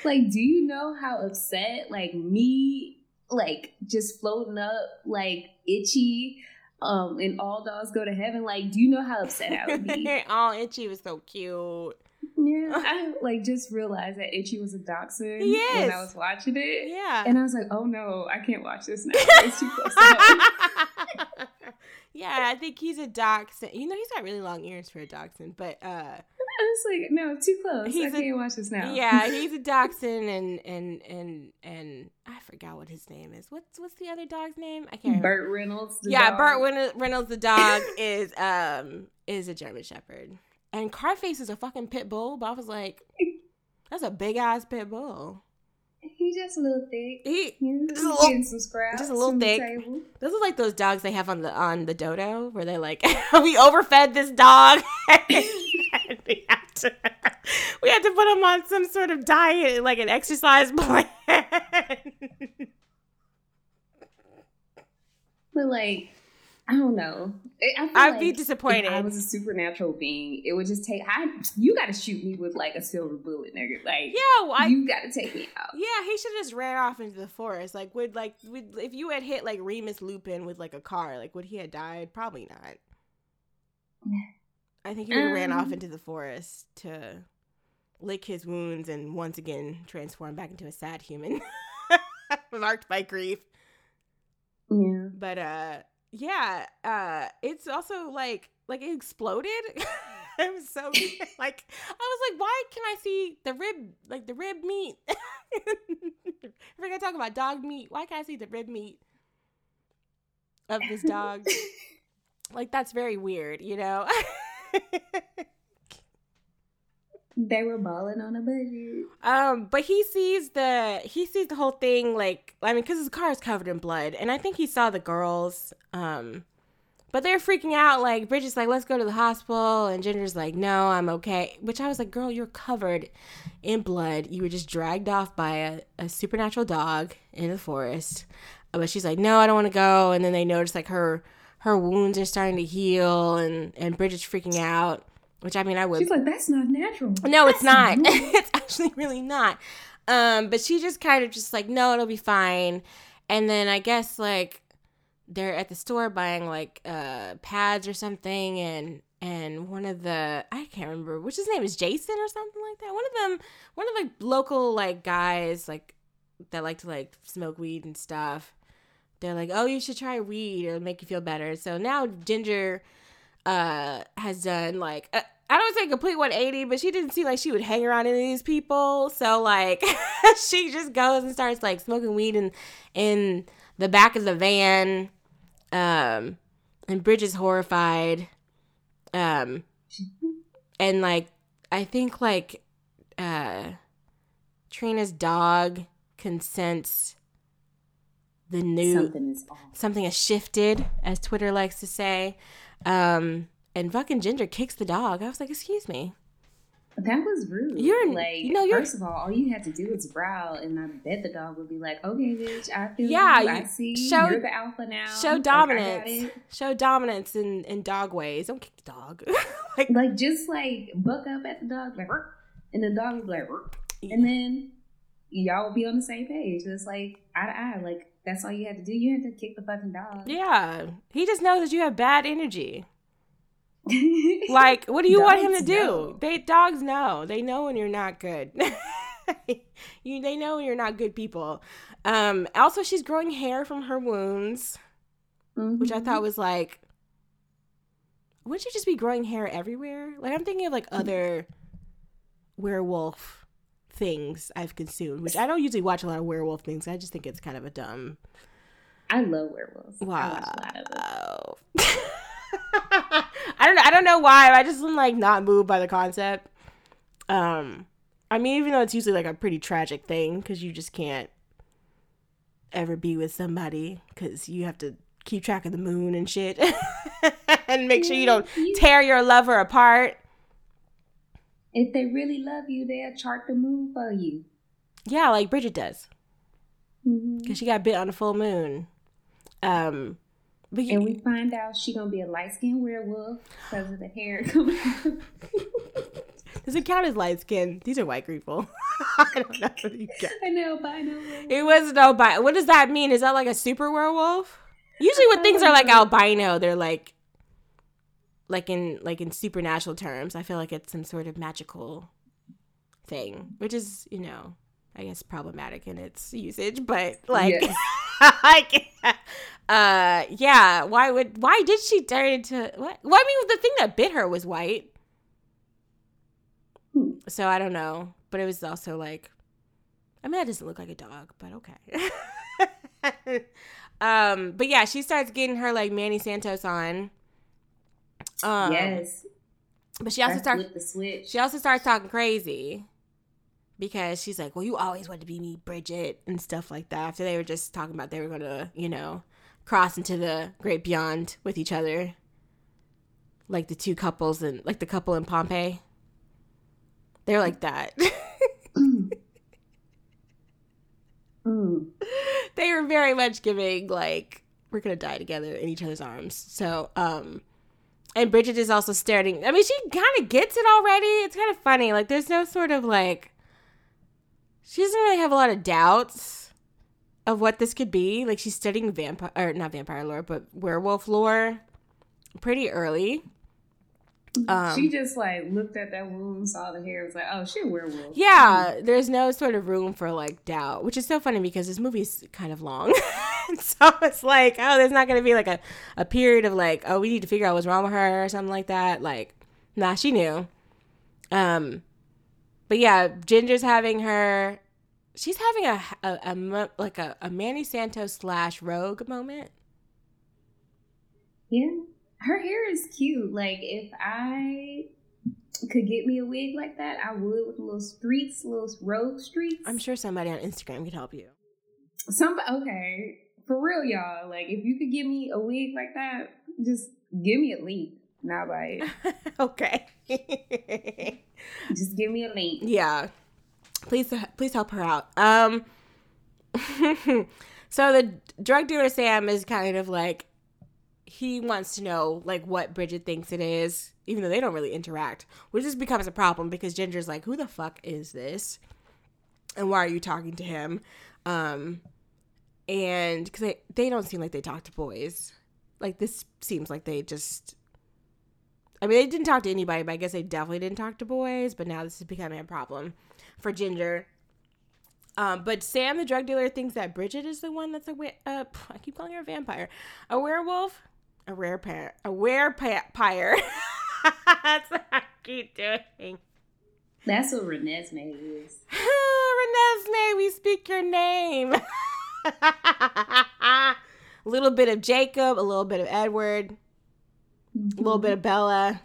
Like, do you know how upset, like me, like just floating up, like itchy, um, and all dogs go to heaven? Like, do you know how upset I would be? oh, Itchy was so cute. yeah, I like just realized that itchy was a dachshund when I was watching it, Yeah. and I was like, oh no, I can't watch this now. It's too close to. Yeah, I think he's a dachshund. You know, he's got really long ears for a dachshund, but uh, I was like, no, too close. He's I a- can't watch this now. yeah, he's a dachshund, and and and and I forgot what his name is. What's what's the other dog's name? I can't. remember. Burt Reynolds. the yeah, dog. Burt Reynolds, Reynolds the dog is um is a German Shepherd, and Carface is a fucking pit bull. But I was like, that's a big ass pit bull. He's just a little thick. He He's Just a little- getting some scraps. just a little thick. Those are like those dogs they have on the on the dodo where they're like, we overfed this dog. we have to we had to put him on some sort of diet, like an exercise plan. But like, I don't know. I I'd like be disappointed. I was a supernatural being, it would just take. I you got to shoot me with like a silver bullet, nigga. Like, yeah, well, I, you got to take me out. yeah, he should have just ran off into the forest. Like, would like would if you had hit like Remus Lupin with like a car, like would he have died? Probably not. I think he would have ran off Um, into the forest to lick his wounds and once again transform back into a sad human, marked by grief. Yeah. But uh, yeah, uh, it's also like like it exploded. I was so like I was like, why can I see the rib like the rib meat? if we're gonna talk about dog meat, why can't I see the rib meat of this dog? like that's very weird, you know. They were balling on a budget. Um, but he sees the he sees the whole thing like I mean, because his car is covered in blood, and I think he saw the girls. Um, but they're freaking out. Like Bridget's like, let's go to the hospital, and Ginger's like, no, I'm okay. Which I was like, girl, you're covered in blood. You were just dragged off by a, a supernatural dog in the forest. But she's like, no, I don't want to go. And then they notice like her her wounds are starting to heal, and and Bridget's freaking out. Which I mean, I would. She's like, that's not natural. No, That's it's not. normal." it's actually really not. Um, but she just kind of just like, no, it'll be fine. And then I guess like they're at the store buying like uh pads or something and and one of the I can't remember which his name is Jason or something like that. One of them one of the local like guys like that like to like smoke weed and stuff. They're like, "Oh, you should try weed. It'll make you feel better." So now Ginger uh has done like I don't say complete 180, but she didn't seem like she would hang around any of these people. So like she just goes and starts like smoking weed in in the back of the van. Um and Bridget's horrified. Um and like I think like uh Trina's dog can sense the new Something is something has shifted, as Twitter likes to say. Um, and fucking Ginger kicks the dog. I was like, excuse me. That was rude. You're- like, you know, you're- first of all, all you had to do was growl, and I bet the dog would be like, "Okay, bitch, I feel Yeah, you. I see. show- You're the alpha now. Show Like, dominance. it." Show dominance in, in dog ways. Don't kick the dog. like, Like, just like buck up at the dog, like, and the dog would be like, and then y'all would be on the same page. It's like eye to eye. Like that's all you had to do. You had to kick the fucking dog. yeah. He just knows that you have bad energy. Like, what do you want him to do? know. They dogs know. They know when you're not good. you they know when you're not good people. Um also she's growing hair from her wounds. which I thought was like, wouldn't you just be growing hair everywhere? Like I'm thinking of like other werewolf things I've consumed, which I don't usually watch a lot of werewolf things. I just think it's kind of a dumb. I love werewolves. I Wow. watch a lot of them. I don't know. I don't know why. I just am like not moved by the concept. Um, I mean, even though it's usually like a pretty tragic thing because you just can't ever be with somebody because you have to keep track of the moon and shit and make sure you don't tear your lover apart. If they really love you, they'll chart the moon for you. Yeah, like Bridget does because she got bit on a full moon. Um, but And we find out she gonna be a light skinned werewolf because of the hair coming. does it count as light skin? These are white people. I don't know. you got. An albino werewolf. It was no albino. What does that mean? Is that like a super werewolf? Usually, when things are like albino, they're like, like in like in supernatural terms. I feel like it's some sort of magical thing, which is you know, I guess problematic in its usage. But like, Yes. like, uh, yeah. Why would why did she turn into what? Well, I mean, the thing that bit her was white. Hmm. So I don't know, but it was also like, I mean, that doesn't look like a dog, but okay. um, but yeah, she starts getting her like Manny Santos on. Um, yes. but she also starts the switch. she also starts talking crazy because she's like, "Well, you always wanted to be me, Bridget," and stuff like that. After they were just talking about they were gonna, you know, cross into the great beyond with each other, like the two couples and like the couple in Pompeii. They're like that. Mm. they were very much giving like we're gonna die together in each other's arms. So, um, and Bridget is also staring. I mean, she kind of gets it already. It's kind of funny. Like, there's no sort of like she doesn't really have a lot of doubts of what this could be. Like, she's studying vampire or not vampire lore, but werewolf lore pretty early. Um, she just like looked at that wound, saw the hair, was like, "Oh, she a werewolf." Yeah, there's no sort of room for like doubt, which is so funny because this movie's kind of long. so it's like, oh, there's not going to be like a, a period of like, oh, we need to figure out what's wrong with her or something like that. Like, nah, she knew. Um, but yeah, Ginger's having her. She's having a, a, a mo- like a, a Manny Santos slash Rogue moment. Yeah. Her hair is cute. Like if I could get me a wig like that, I would with little streaks, little rogue streaks. I'm sure somebody on Instagram could help you. Some okay. For real, y'all. Like if you could give me a wig like that, just Give me a link, not bite. okay. Just give me a link. Yeah. Please please help her out. Um so the drug dealer Sam is kind of like he wants to know like what Bridget thinks it is, even though they don't really interact, which just becomes a problem because Ginger's like, "Who the fuck is this? And why are you talking to him?" Um, and because they they don't seem like they talk to boys, like this seems like they just. I mean, they didn't talk to anybody, but I guess they definitely didn't talk to boys. But now this is becoming a problem for Ginger. Um, but Sam, the drug dealer, thinks that Bridget is the one that's a we- uh, I keep calling her a vampire, a werewolf, a rare pair, a werepire. that's what I keep doing. That's what Renesmee is. Renesmee, we speak your name. a little bit of Jacob, a little bit of Edward, mm-hmm. a little bit of Bella.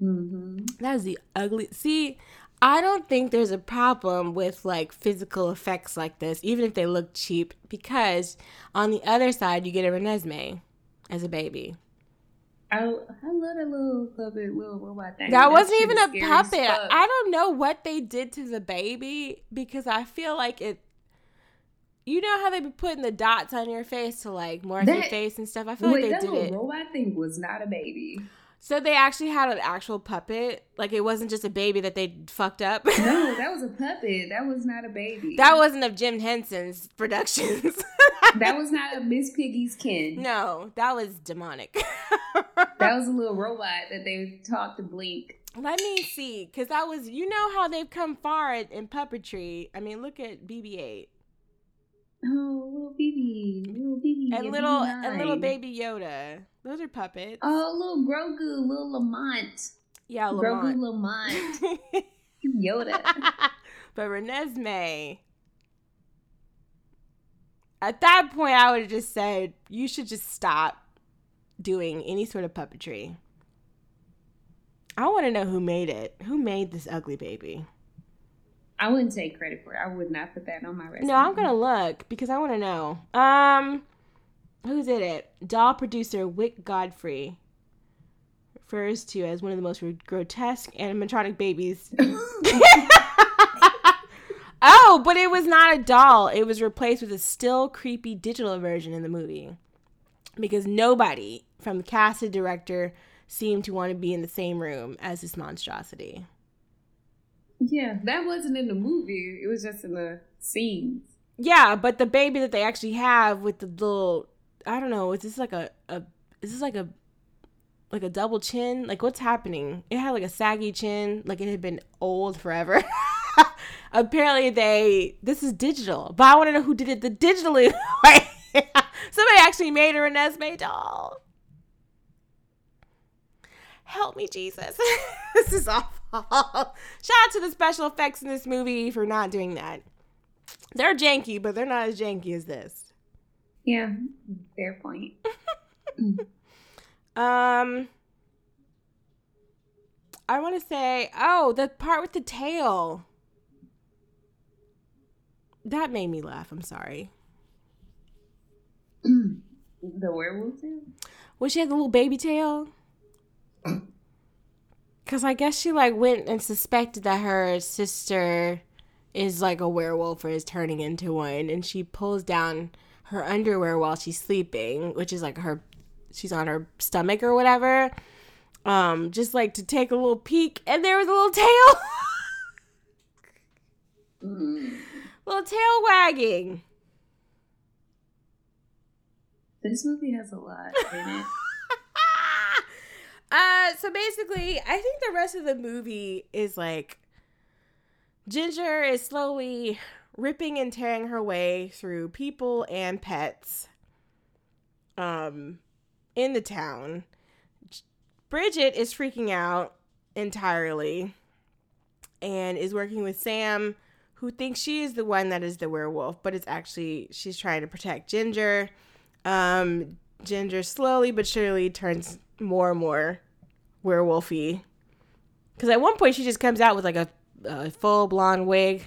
Mm-hmm. That is the ugly. See, I don't think there's a problem with like physical effects like this, even if they look cheap, because on the other side, you get a Renesmee as a baby. I, I love that little puppet, little robot thing. That wasn't even a puppet. I don't know what they did to the baby because I feel like it. You know how they be putting the dots on your face to like mark that, your face and stuff. I feel wait, like they did it. Robot thing was not a baby. So they actually had an actual puppet. Like it wasn't just a baby that they fucked up. no, that was a puppet. That was not a baby. That wasn't of Jim Henson's productions. that was not a Miss Piggy's kin. No, that was demonic. that was a little robot that they taught to blink. Let me see, because that was you know how they've come far in, in puppetry. I mean, look at BB-8. Oh, little baby, little baby, and little and little baby Yoda. Those are puppets. Oh, little Grogu, little Lamont. Yeah, Lamont. Grogu, Lamont, Yoda. but Renesmee. At that point, I would have just said you should just stop doing any sort of puppetry. I want to know who made it. Who made this ugly baby? I wouldn't take credit for it. I would not put that on my resume. No, I'm gonna look because I want to know. Um, who did it? Doll producer Wyck Godfrey refers to as one of the most grotesque animatronic babies. oh, but it was not a doll. It was replaced with a still creepy digital version in the movie because nobody from the cast and director seemed to want to be in the same room as this monstrosity. Yeah, that wasn't in the movie. It was just in the scenes. Yeah, but the baby that they actually have with the little I don't know, is this like a, a is this like a like a double chin? Like what's happening? It had like a saggy chin, like it had been old forever. Apparently they this is digital. But I want to know who did it the digitally. Somebody actually made her a Renesmee doll. Help me, Jesus. this is awful. Shout out to the special effects in this movie for not doing that. They're janky, but they're not as janky as this. Yeah, fair point. um, I want to say, oh, the part with the tail. That made me laugh. I'm sorry. the werewolf tail? Well, she had the little baby tail. Cause I guess she like went and suspected that her sister is like a werewolf or is turning into one, and she pulls down her underwear while she's sleeping, which is like her, she's on her stomach or whatever, um, just like to take a little peek, and there was a little tail, mm. little tail wagging. This movie has a lot in it. Uh, so basically, I think the rest of the movie is like Ginger is slowly ripping and tearing her way through people and pets um in the town. Bridget is freaking out entirely and is working with Sam who thinks she is the one that is the werewolf, but it's actually she's trying to protect Ginger. Um Ginger slowly but surely turns more and more werewolfy. Because at one point she just comes out with like a, a full blonde wig,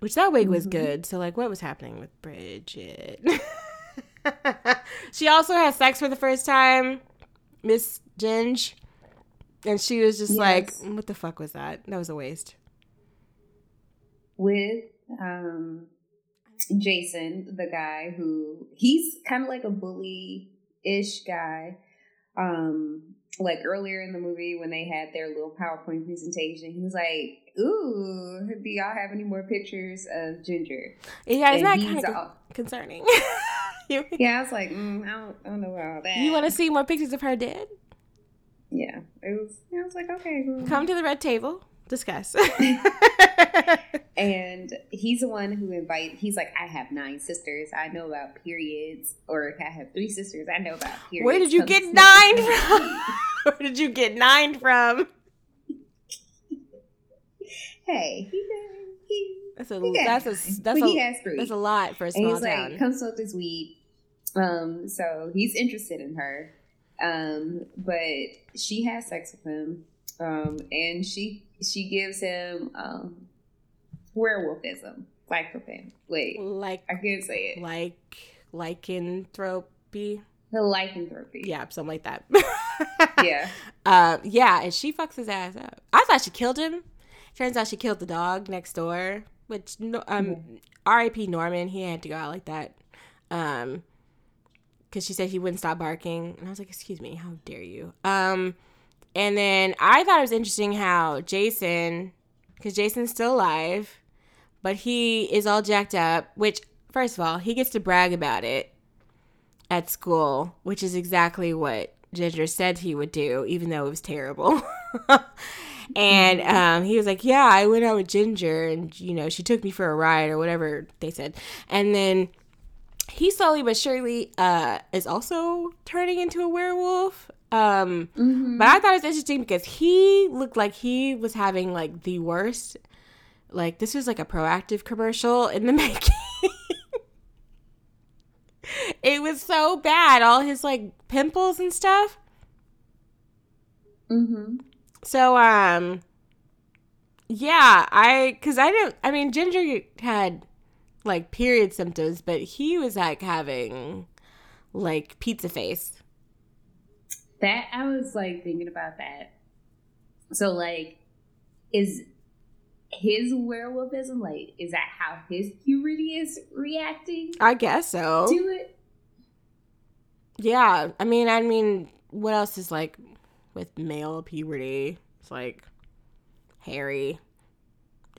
which that wig was mm-hmm. good. So like, what was happening with Bridget? she also has sex for the first time, Miss Ginge. And she was just like, what the fuck was that? That was a waste. with um Jason, the guy who he's kind of like a bully-ish guy. Um, like earlier in the movie when they had their little PowerPoint presentation, he was like, "Ooh, do y'all have any more pictures of Ginger?" Yeah, isn't that kind of all- concerning? yeah, I was like, mm, I, don't, I don't know about all that. you want to see more pictures of her dead? Yeah, it was. I was like, okay, cool. Come to the red table, discuss. And he's the one who invite. He's like, I have nine sisters. I know about periods, or I have three sisters. I know about periods. Where did you Come get nine it. from? Where did you get nine from? hey, he he, That's a he got that's a that's a he has three. that's a lot for a and small he's town. like, come smoke this weed. Um, so he's interested in her. Um, but she has sex with him. Um, and she she gives him um werewolfism, lycanthropy. Wait, like I can't say it. like lycanthropy. The lycanthropy. Yeah, something like that. Yeah. Um, yeah, and she fucks his ass up. I thought she killed him. Turns out she killed the dog next door. Which no, um, R.I.P. Norman. He had to go out like that. Um, because she said he wouldn't stop barking, and I was like, "Excuse me, how dare you?" Um, and then I thought it was interesting how Jason, because Jason's still alive, but he is all jacked up. Which, first of all, he gets to brag about it at school, which is exactly what Ginger said he would do, even though it was terrible. and um, he was like, "Yeah, I went out with Ginger, and you know, she took me for a ride or whatever they said." And then he slowly but surely uh, is also turning into a werewolf. Um, Mhm. but I thought it was interesting because he looked like he was having like the worst. Like this was like a Proactiv commercial in the making. it was so bad. All his like pimples and stuff. Mhm. So um yeah, I cuz I didn't I mean Ginger had like period symptoms, but he was like having like pizza face. That I was like thinking about that. So like, is his werewolfism like? Is that how his puberty is reacting I guess so. to it? Yeah, I mean, I mean, what else is like with male puberty? It's like hairy,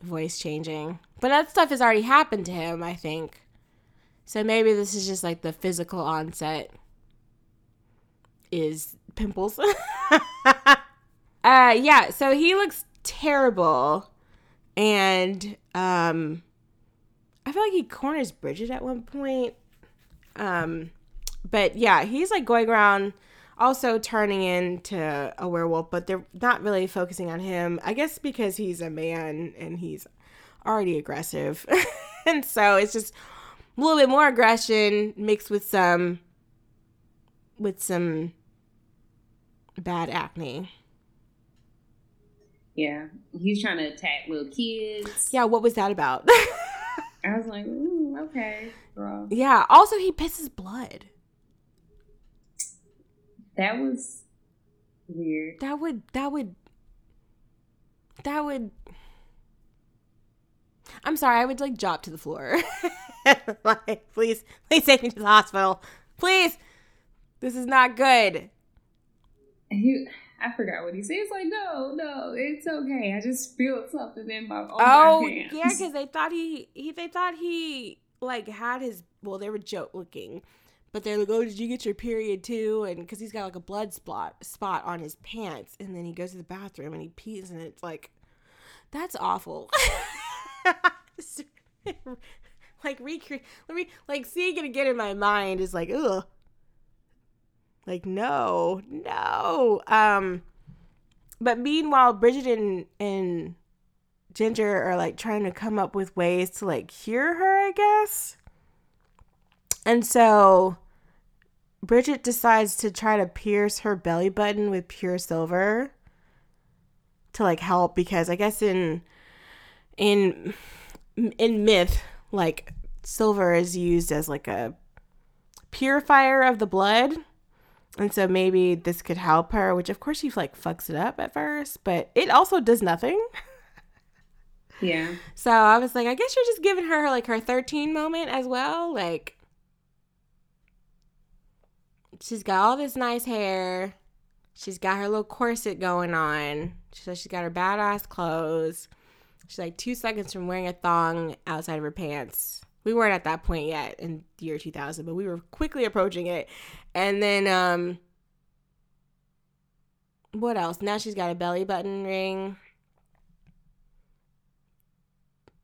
voice changing, but that stuff has already happened to him. I think. So maybe this is just like the physical onset is pimples. uh, yeah. So he looks terrible, and um, I feel like he corners Bridget at one point. Um but yeah, he's like going around also turning into a werewolf, but they're not really focusing on him. I guess because he's a man and he's already aggressive. and so it's just a little bit more aggression mixed with some with some bad acne. Yeah, he's trying to attack little kids. Yeah, what was that about? I was like, okay, girl. yeah, also he pisses blood. That was weird. That would that would that would I'm sorry, I would like drop to the floor. like, please, please take me to the hospital. Please. This is not good. And he, I forgot what he said. It's like, no, no, it's okay. I just spilled something in my on Oh, hands. yeah, because they thought he, he they thought he like had his well, they were joke looking, but they're like, oh, did you get your period too? And because he's got like a blood spot spot on his pants, and then he goes to the bathroom and he pees, and it's like, that's awful. like recreate, let me like seeing it again in my mind is like, ugh. Like no, no. Um, but meanwhile, Bridget and and Ginger are like trying to come up with ways to like cure her, I guess. And so Bridget decides to try to pierce her belly button with pure silver to like help because I guess in in in myth like silver is used as like a purifier of the blood. And so maybe this could help her, which of course she like fucks it up at first, but it also does nothing. Yeah. So I was like, I guess you're just giving her like her 13 moment as well. Like, she's got all this nice hair. She's got her little corset going on. She says she's got her badass clothes. She's like two seconds from wearing a thong outside of her pants. We weren't at that point yet in the year 2000, but we were quickly approaching it. And then, um, what else? Now she's got a belly button ring.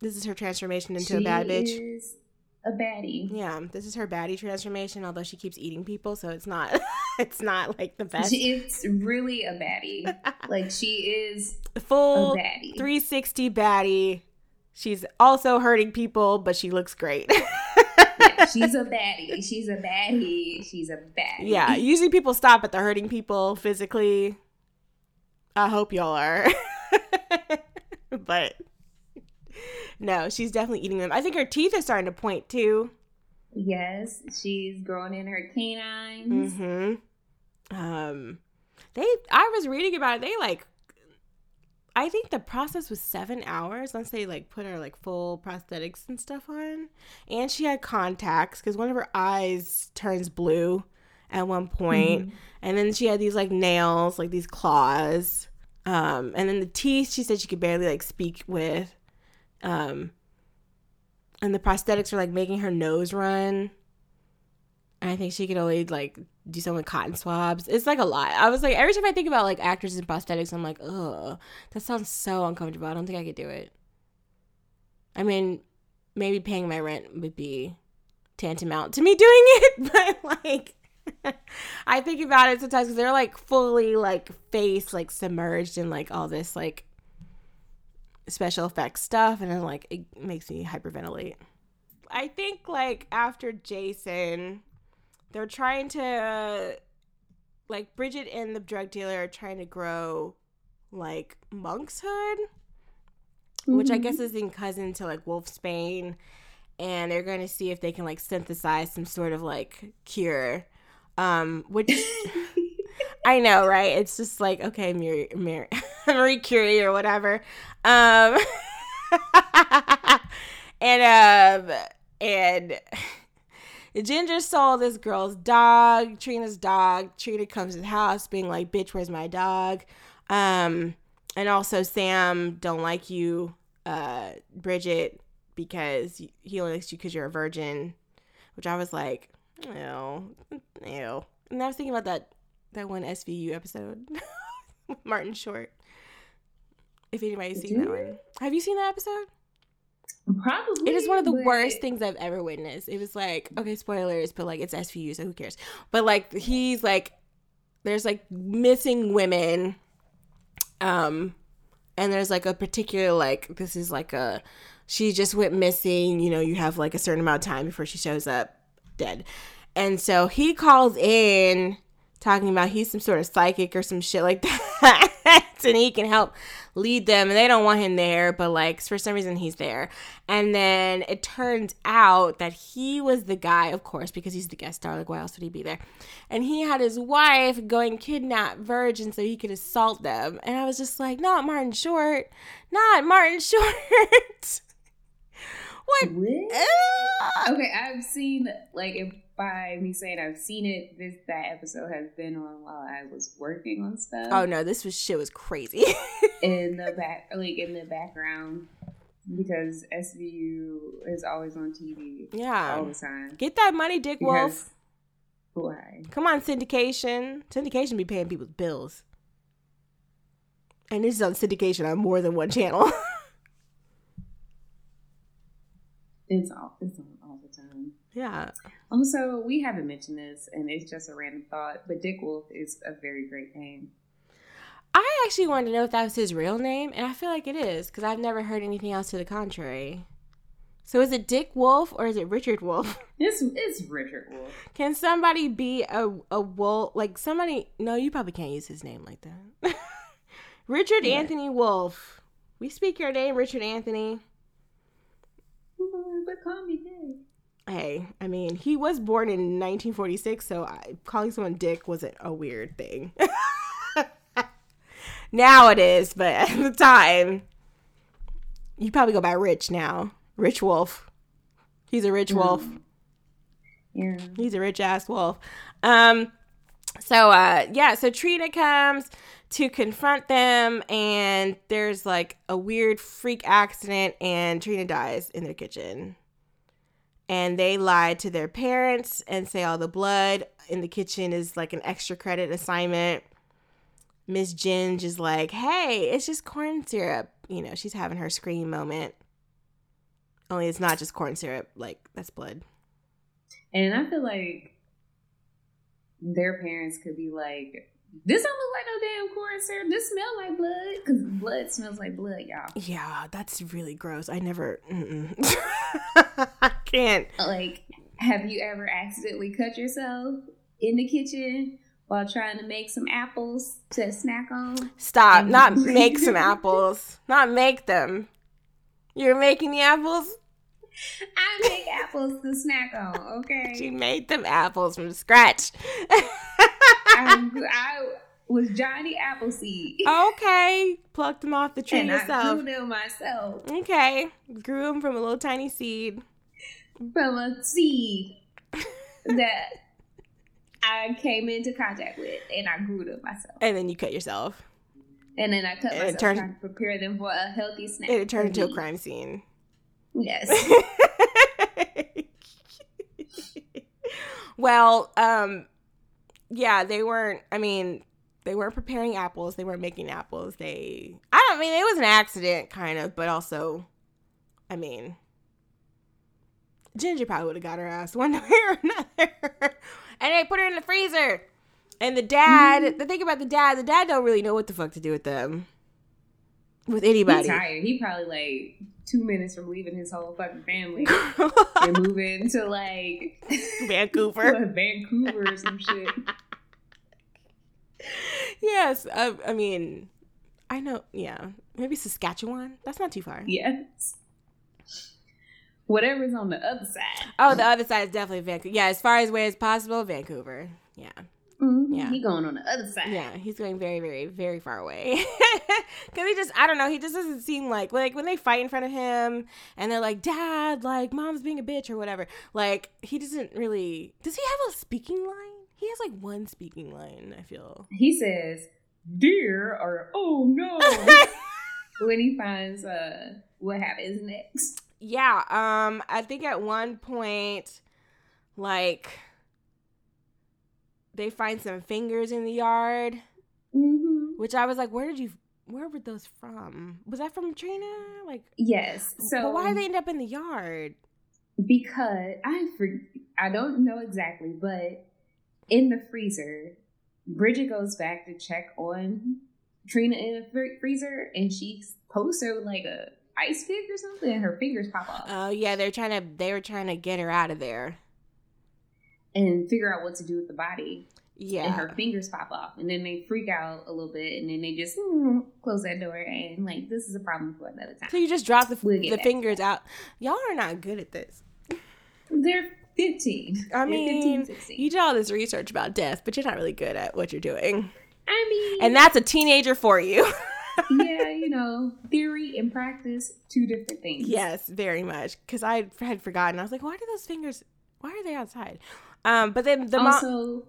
This is her transformation into a bad bitch. Is a baddie. Yeah, this is her baddie transformation. Although she keeps eating people, so it's not, it's not like the best. She- It's really a baddie. like she is Full a baddie. 360 baddie. She's also hurting people, but she looks great. She's a baddie. She's a baddie. She's a baddie. yeah, usually people stop at the hurting people physically. I hope y'all are. but no, she's definitely eating them. I think her teeth are starting to point too. Yes, she's growing in her canines. Mm-hmm. Um, they. I was reading about it. They like. I think the process was seven hours once they like put her like full prosthetics and stuff on, and she had contacts because one of her eyes turns blue at one point, Mhm. and then she had these like nails, like these claws, um, and then the teeth. She said she could barely like speak with, um, and the prosthetics were like making her nose run. I think she could only like do some with cotton swabs. It's like a lot. I was like, every time I think about like actors and prosthetics, I'm like, ugh, that sounds so uncomfortable. I don't think I could do it. I mean, maybe paying my rent would be tantamount to me doing it, but like, I think about it sometimes because they're like fully like face like submerged in like all this like special effects stuff, and then like it makes me hyperventilate. I think like after Jason, they're trying to like Bridget and the drug dealer are trying to grow like Monk's Hood, which I Mhm. guess is in cousin to like Wolfsbane, and they're going to see if they can like synthesize some sort of like cure. Um, which I know, right? It's just like okay, Mary, Mary, Marie Curie or whatever. Um, and um, and Ginger saw this girl's dog, Trina's dog. Trina comes to the house being like, "Bitch, where's my dog?" Um, and also Sam don't like you, uh, Bridget, because he only likes you because you're a virgin. Which I was like, ew, ew. And I was thinking about that that one SVU episode Martin Short. If anybody's seen that one, have you seen that episode? Probably. It is one of the but- worst things I've ever witnessed. It was like, okay, spoilers, but like it's SVU, so who cares? But like he's like, there's like missing women, um, and there's like a particular like this is like a she just went missing. You know, you have like a certain amount of time before she shows up dead, and so he calls in talking about he's some sort of psychic or some shit like that, and he can help lead them and they don't want him there but like for some reason he's there. And then it turns out that he was the guy of course because he's the guest star like why else would he be there? And he had his wife going kidnap virgins so he could assault them. And i was just like not martin short. Not martin short what What? Ah! Okay, I've seen like if by me saying I've seen it, this that episode has been on while I was working on stuff. oh no this was shit was crazy in the back, like in the background, because SVU is always on TV Yeah, all the time. get that money dick wolf why? Come on, syndication. Syndication be paying people's bills. And this is on syndication on more than one channel. It's all it's on all the time. yeah. Also, we haven't mentioned this, and it's just a random thought, but Dick Wolf is a very great name. I actually wanted to know if that was his real name, and I feel like it is because I've never heard anything else to the contrary. So is it Dick Wolf or is it Richard Wolf? It's it's Richard Wolf. Can somebody be a a wolf? Like somebody? No, you probably can't use his name like that. Richard Yeah. Anthony Wolf. We speak your name, Richard Anthony. But call me Dick. Hey, I mean, he was born in 1946, so I, calling someone Dick wasn't a weird thing. now it is, but at the time, you probably go by Rich now. Rich Wolf. He's a rich wolf. Yeah. He's a rich ass wolf. Um, so uh, yeah, so Trina comes to confront them, and there's like a weird freak accident, and Trina dies in their kitchen. And they lie to their parents and say all the blood in the kitchen is like an extra credit assignment. Miss Ginge is like, hey, it's just corn syrup. You know, she's having her scream moment. Only it's not just corn syrup, like, that's blood. And I feel like their parents could be like, this don't look like no damn corn syrup. This smell like blood. Because blood smells like blood, y'all. Yeah, that's really gross. I never. I can't. Like, have you ever accidentally cut yourself in the kitchen while trying to make some apples to snack on? Stop. Not make some apples. Not make them. You're making the apples? I make apples to snack on, okay? She made them apples from scratch. I, I was Johnny Appleseed. okay. Plucked them off the tree and yourself. I grew them myself Okay. Grew them from a little tiny seed. From a seed that I came into contact with, and I grew them myself. And then you cut yourself. And then I cut And it myself turned- trying to prepare them for a healthy snack. And it turned into a crime scene. Yes. well, um, yeah, they weren't. I mean, they weren't preparing apples. They weren't making apples. They. I don't mean it was an accident, kind of, but also, I mean, Ginger probably would have got her ass one way or another, and they put her in the freezer. And the dad, the thing about the dad, the dad don't really know what the fuck to do with them, with He's anybody. tired. He probably like two minutes from leaving his whole fucking family and moving to like Vancouver. Vancouver or some shit. yes, uh, I mean, I know. Yeah, maybe Saskatchewan. That's not too far. Yes. Whatever's on the other side. Oh, the other side is definitely Vancouver. Yeah, as far as way as possible, Vancouver. Yeah, Mhm. Yeah. He going on the other side. yeah, he's going very, very, very far away. Cause he just, I don't know, he just doesn't seem like like when they fight in front of him and they're like, "Dad, like mom's being a bitch" or whatever. Like he doesn't really. Does he have a speaking line? He has like one speaking line. I feel. He says, "Dear" or "Oh no" when he finds uh what happens next. Yeah, um, I think at one point, like, they find some fingers in the yard, Mm-hmm. which I was like, where did you, where were those from? Was that from Trina? Like, Yes. So but why did they end up in the yard? because I for, I don't know exactly, but in the freezer, Bridget goes back to check on Trina in the freezer, and she posts her like a ice pick or something, and her fingers pop off, Oh yeah, they're trying to, they were trying to get her out of there. and figure out what to do with the body. And Yeah, her fingers pop off, and then they freak out a little bit, and then they just mm, close that door, and like this is a problem for another time. so you just drop the, We'll the fingers out. Y'all are not good at this. They're fifteen. I mean, 15, 16. you did all this research about death, but you're not really good at what you're doing. I mean, And that's a teenager for you. yeah, you know, theory and practice, two different things. Yes, very much. Because I had forgotten. I was like, why do those fingers? Why are they outside? Um, but then the mom. also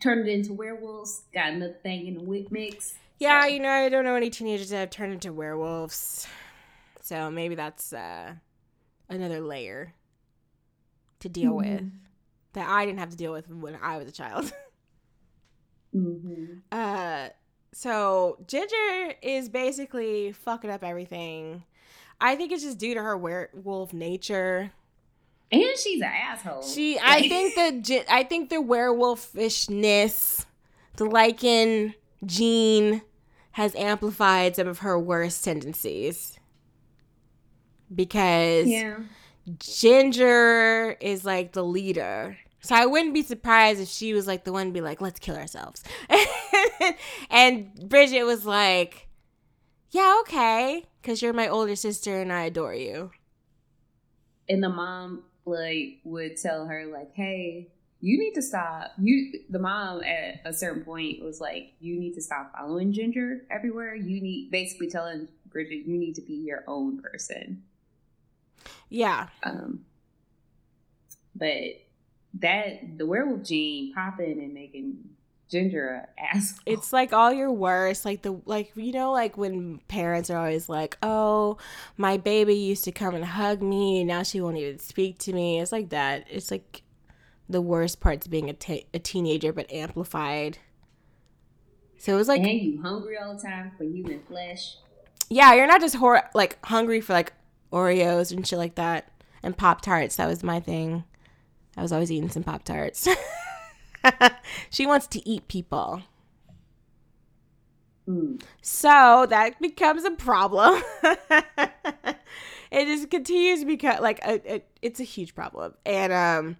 turned it into werewolves. Got another thing in the whip mix. Yeah, So, you know, I don't know any teenagers that have turned into werewolves. So maybe that's uh, another layer to deal with Mhm. that I didn't have to deal with when I was a child. Mhm. Uh, so Ginger is basically fucking up everything. I think it's just due to her werewolf nature. And she's an asshole. She, I think the, I think the werewolfishness, the lycan gene, has amplified some of her worst tendencies. Because yeah. Ginger is like the leader. So I wouldn't be surprised if she was like the one to be like, let's kill ourselves. and Bridget was like, yeah, okay. Because you're my older sister and I adore you. And the mom like would tell her like, "Hey, you need to stop." You, the mom at a certain point was like, "You need to stop following Ginger everywhere. You need basically telling Bridget you need to be your own person." Yeah. Um, but that the werewolf gene popping and making Ginger a asshole. It's like all your worst, like the like you know, like when parents are always like, "Oh, my baby used to come and hug me, and now she won't even speak to me." It's like that. It's like the worst parts being a, te- a teenager, but amplified. So it was like, and you hungry all the time for human flesh. yeah, you're not just hor- like hungry for like Oreos and shit like that, and Pop Tarts. That was my thing. I was always eating some Pop Tarts. she wants to eat people. Mm. So that becomes a problem. it just continues to become like a, a, it's a huge problem. And um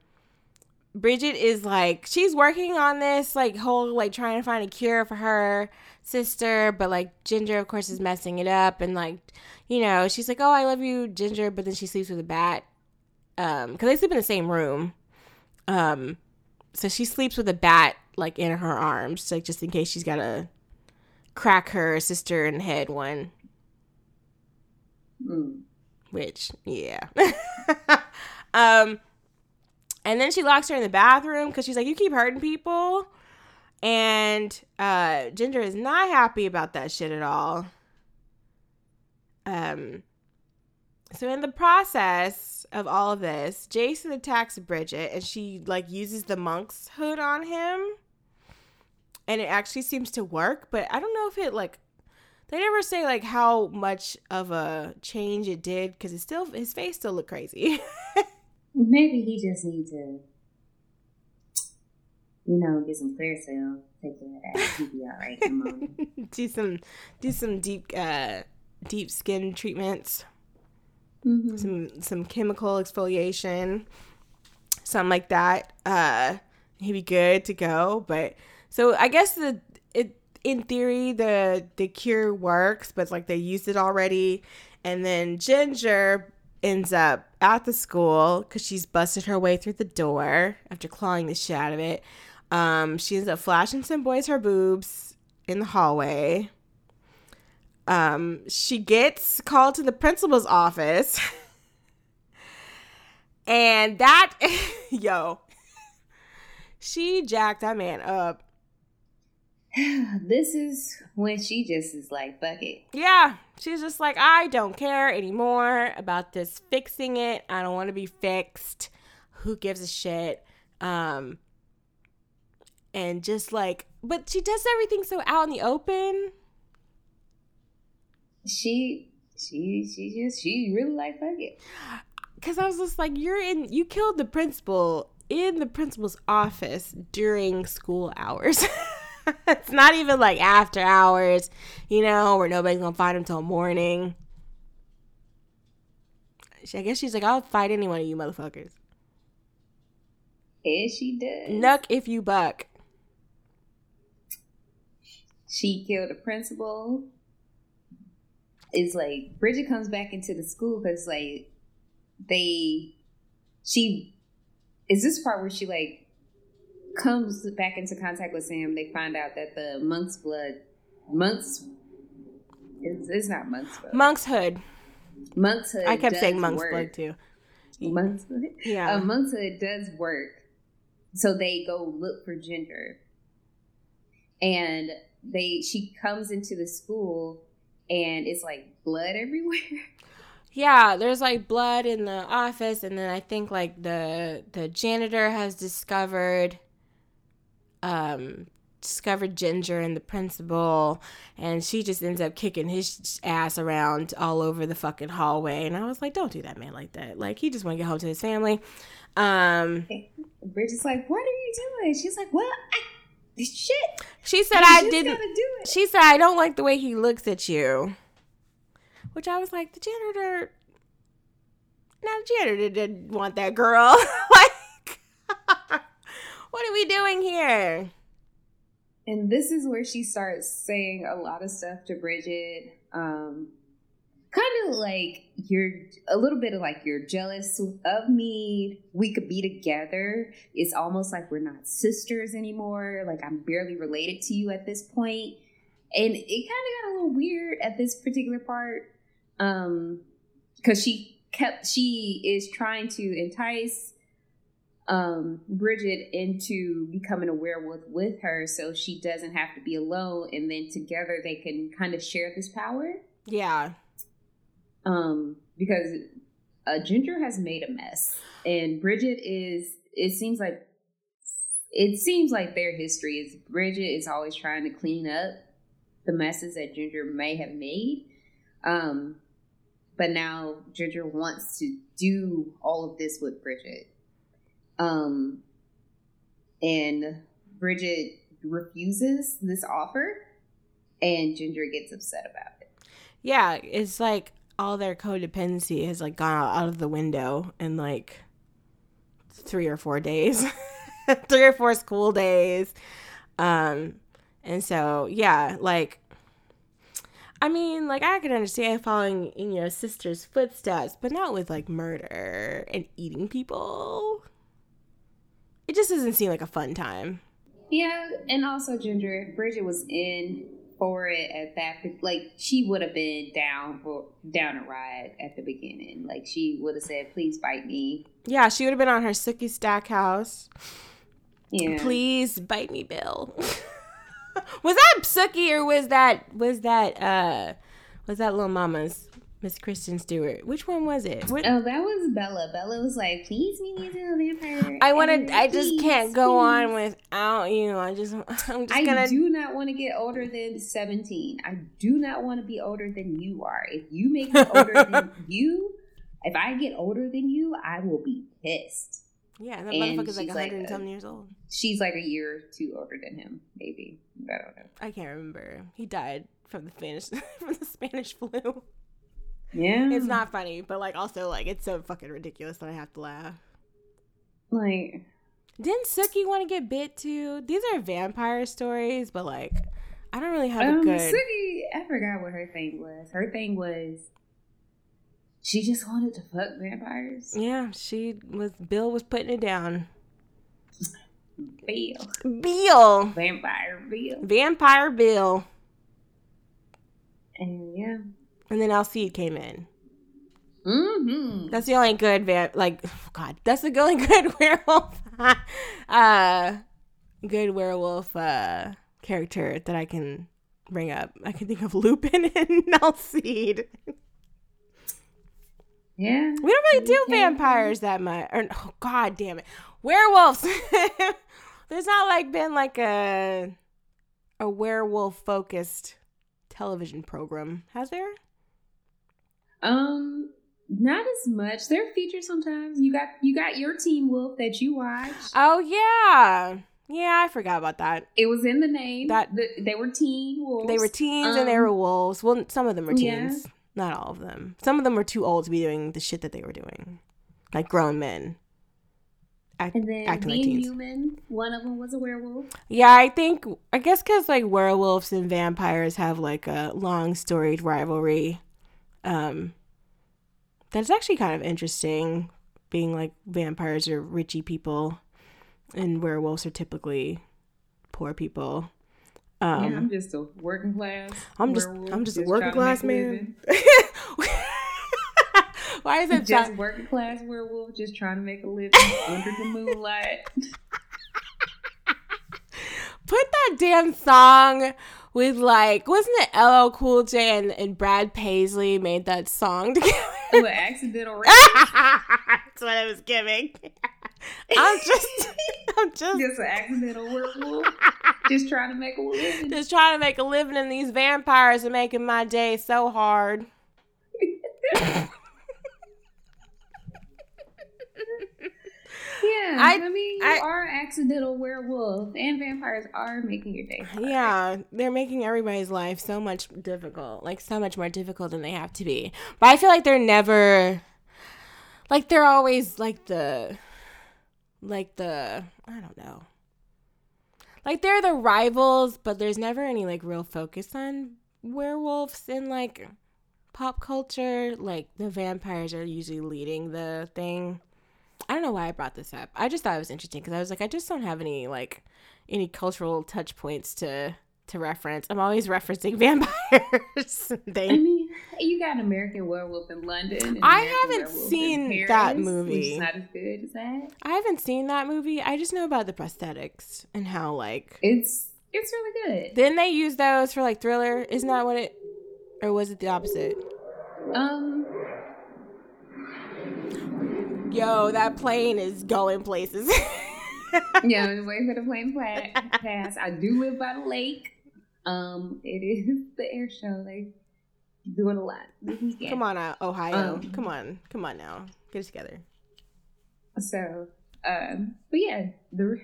Bridget is like she's working on this like whole like trying to find a cure for her sister, but like Ginger of course is messing it up and like you know, she's like, "Oh, I love you, Ginger," but then she sleeps with a bat. Um cuz they sleep in the same room. Um so she sleeps with a bat like in her arms, like just in case she's got to crack her sister in the head one. Mm. Which, yeah. um, and then she locks her in the bathroom because she's like, "You keep hurting people," and uh, Ginger is not happy about that shit at all. Um, so in the process of all of this, Jason attacks Bridget, and she like uses the monk's hood on him, and it actually seems to work. But I don't know if it like they never say like how much of a change it did because it's still his face still looked crazy. Maybe he just needs to, you know, get some Clearasil, take care of that. He'll be all right in the morning. do some do some deep uh deep skin treatments. Mm-hmm. some some chemical exfoliation, something like that. Uh, he'd be good to go. But so I guess the it in theory the the cure works, but like they used it already, and then Ginger ends up at the school because she's busted her way through the door after clawing the shit out of it. Um, she ends up flashing some boys her boobs in the hallway um, she gets called to the principal's office. and that, yo, she jacked that man up. this is when she just is like, fuck it. Yeah, she's just like, I don't care anymore about this fixing it. I don't want to be fixed. Who gives a shit? Um, and just like, but she does everything so out in the open. She, she, she just, she really like fuck it. Cause I was just like, you're in, you killed the principal in the principal's office during school hours. it's not even like after hours, you know, where nobody's gonna find him till morning. I guess she's like, I'll fight any one of you motherfuckers. And she does. Nuck if you buck. She killed the principal. It's like Bridget comes back into the school because like they she is this part where she like comes back into contact with Sam. They find out that the monk's blood, monk's it's, it's not monk's blood. Monk's hood. monk's hood. I kept saying monk's work. blood too. Monk's hood. Yeah. Uh, monk's hood does work. So they go look for Ginger, and they she comes into the school, and it's like blood everywhere. Yeah, there's like blood in the office, and then I think like the the janitor has discovered, um, discovered Ginger and the principal, and she just ends up kicking his ass around all over the fucking hallway. And I was like, don't do that, man, like that. Like he just want to get home to his family. Um, Bridget's like, "What are you doing?" She's like, "Well, I, shit." she said I didn't. do it. She said I don't like the way he looks at you. Which I was like, the janitor. Now the janitor didn't want that girl. like, what are we doing here? And this is where she starts saying a lot of stuff to Bridget. Um, kind of like you're a little bit of like you're jealous of me. We could be together. It's almost like we're not sisters anymore. Like I'm barely related to you at this point. And it kind of got a little weird at this particular part. Um, because she kept she is trying to entice um Bridget into becoming a werewolf with her so she doesn't have to be alone and then together they can kind of share this power. Yeah. Um because uh, Ginger has made a mess and Bridget is it seems like it seems like their history is Bridget is always trying to clean up the messes that Ginger may have made. Um but now Ginger wants to do all of this with Bridget. Um, and Bridget refuses this offer, and Ginger gets upset about it. Yeah, it's like all their codependency has like gone out of the window in like three or four days, three or four school days. Um, and so yeah, like I mean, like I could understand following in your sister's footsteps, but not with like murder and eating people. It just doesn't seem like a fun time. Yeah, and also Ginger, Bridget was in for it at that like she would have been down for down a ride at the beginning. Like she would have said, "Please bite me." Yeah, she would have been on her Sookie Stackhouse. Yeah, please bite me, Bill. was that Sookie or was that was that uh was that little mama's Miss Kristen Stewart? Which one was it? What? Oh, that was Bella. Bella was like, "Please meet me to the vampire." I wanted. I just can't go please. on without you. I just. I'm just I gonna. do not want to get older than seventeen. I do not want to be older than you are. If you make me older than you, if I get older than you, I will be pissed. Yeah, that and motherfucker's like 107 like uh, years old. She's like a year or two older than him, maybe. I don't know. I can't remember. He died from the Spanish from the Spanish flu. Yeah. It's not funny, but like also like it's so fucking ridiculous that I have to laugh. Like didn't Sookie want to get bit too? These are vampire stories, but like I don't really have um, a good Sookie, I forgot what her thing was. Her thing was she just wanted to fuck vampires. Yeah, she was. Bill was putting it down. Bill. Bill. Vampire Bill. Vampire Bill. And yeah. And then Alcide came in. Mm-hmm. That's the only good van. Like, oh God, that's the only good werewolf. uh, good werewolf uh character that I can bring up. I can think of Lupin and Alcide. Yeah. We don't really do vampires that much. Or oh god damn it. Werewolves. There's not like been like a a werewolf focused television program, has there? Um not as much. They're featured sometimes. You got you got your Teen Wolf that you watch. Oh yeah. Yeah, I forgot about that. It was in the name. That the, they were teen wolves. They were teens um, and they um, were wolves. Well, some of them were teens. Yeah. Not all of them. Some of them were too old to be doing the shit that they were doing, like grown men. Act, and then being human, one of them was a werewolf. Yeah, I think I guess because like werewolves and vampires have like a long storied rivalry. Um, that's actually kind of interesting. Being like vampires are richy people, and werewolves are typically poor people. Um, yeah, I'm just a working class. I'm just I'm just, just a working class man. Why is it just working class werewolf just trying to make a living under the moonlight? Put that damn song with like wasn't it LL Cool J and, and Brad Paisley made that song together? With accidental That's what I was giving. I'm just, I'm just, just an accidental werewolf. just trying to make a living. Just trying to make a living, and these vampires are making my day so hard. Yeah, I, I mean, you I, are an accidental werewolf, and vampires are making your day. Hard. Yeah, they're making everybody's life so much difficult, like so much more difficult than they have to be. But I feel like they're never, like they're always like the like the I don't know. Like they're the rivals, but there's never any like real focus on werewolves in like pop culture, like the vampires are usually leading the thing. I don't know why I brought this up. I just thought it was interesting because I was like, I just don't have any like any cultural touch points to to reference. I'm always referencing vampires. they, I mean, you got American Werewolf in London. I haven't Werewolf seen that movie. is not as good as that. I haven't seen that movie. I just know about the prosthetics and how like It's it's really good. didn't they use those for like Thriller? Isn't that what it? Or was it the opposite? Um, Yo, that plane is going places. yeah, I'm waiting for the plane pla- pass. I do live by the lake. Um, it is the air show. They doing a lot this weekend. Come on out, Ohio. Um, come on, come on now, get it together. So, um, but yeah, the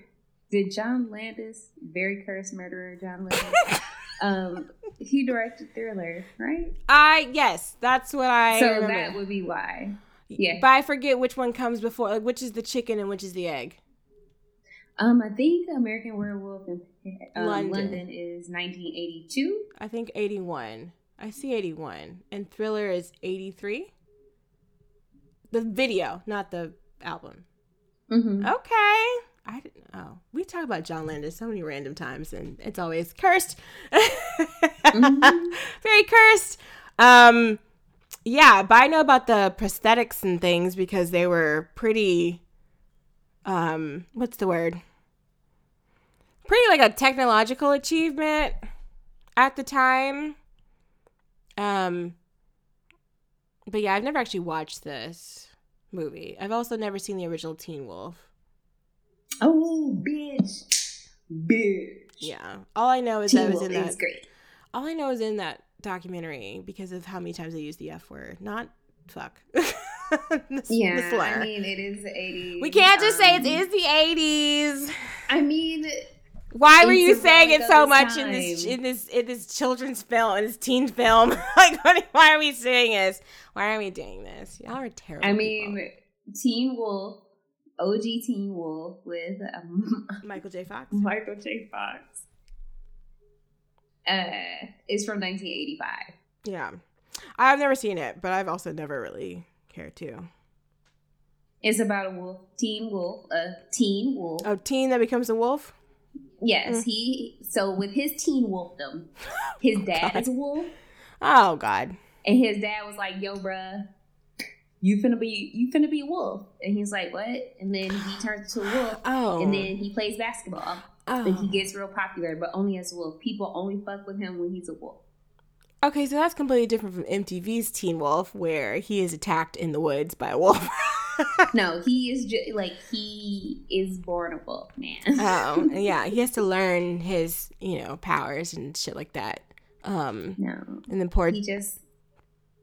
did John Landis, very cursed murderer, John Landis. um, he directed Thriller, right? I yes, that's what I. so remember. that would be why. Yeah. but I forget which one comes before. Like, which is the chicken and which is the egg? Um, I think American Werewolf in um, London. London. is 1982. I think eighty-one. I see eighty-one, and Thriller is eighty-three. The video, not the album. Mm-hmm. Okay. I didn't. Oh, we talk about John Landis so many random times, and it's always cursed. Mhm. Very cursed. Um, yeah, but I know about the prosthetics and things because they were pretty. Um, what's the word? Pretty like a technological achievement at the time. Um, but yeah, I've never actually watched this movie. I've also never seen the original Teen Wolf. Oh, bitch, bitch. Yeah, all I know is that Teen it was Wolf in that. great. All I know is in that documentary because of how many times they use the F word, not fuck. The- the Yeah, slur. I mean it is the 80s. we can't just say it Um, the eighties. I mean, Why were you saying it so much in this in this in this children's film, in this teen film? like, what, why are we doing this? Why are we doing this? Y'all are terrible. I people. mean, Teen Wolf, OG Teen Wolf with um, Michael J. Fox. Michael J. Fox. Uh, is from 1985. Yeah, I've never seen it, but I've also never really cared to. It's about a wolf, teen wolf, a teen wolf. A teen that becomes a wolf. Yes, Mm. he. So with his teen wolfdom, his dad is a wolf, Oh God. and his dad was like, "Yo, bruh, you finna be, you finna be a wolf," and he's like, "What?" And then he turns to a wolf, Oh. and then he plays basketball. Oh. Then he gets real popular, but only as a wolf. People only fuck with him when he's a wolf. Okay, so that's completely different from MTV's Teen Wolf, where he is attacked in the woods by a wolf. No, he is just like he is born a wolf, man. oh, yeah, he has to learn his, you know, powers and shit like that. Um, no, and then poor he just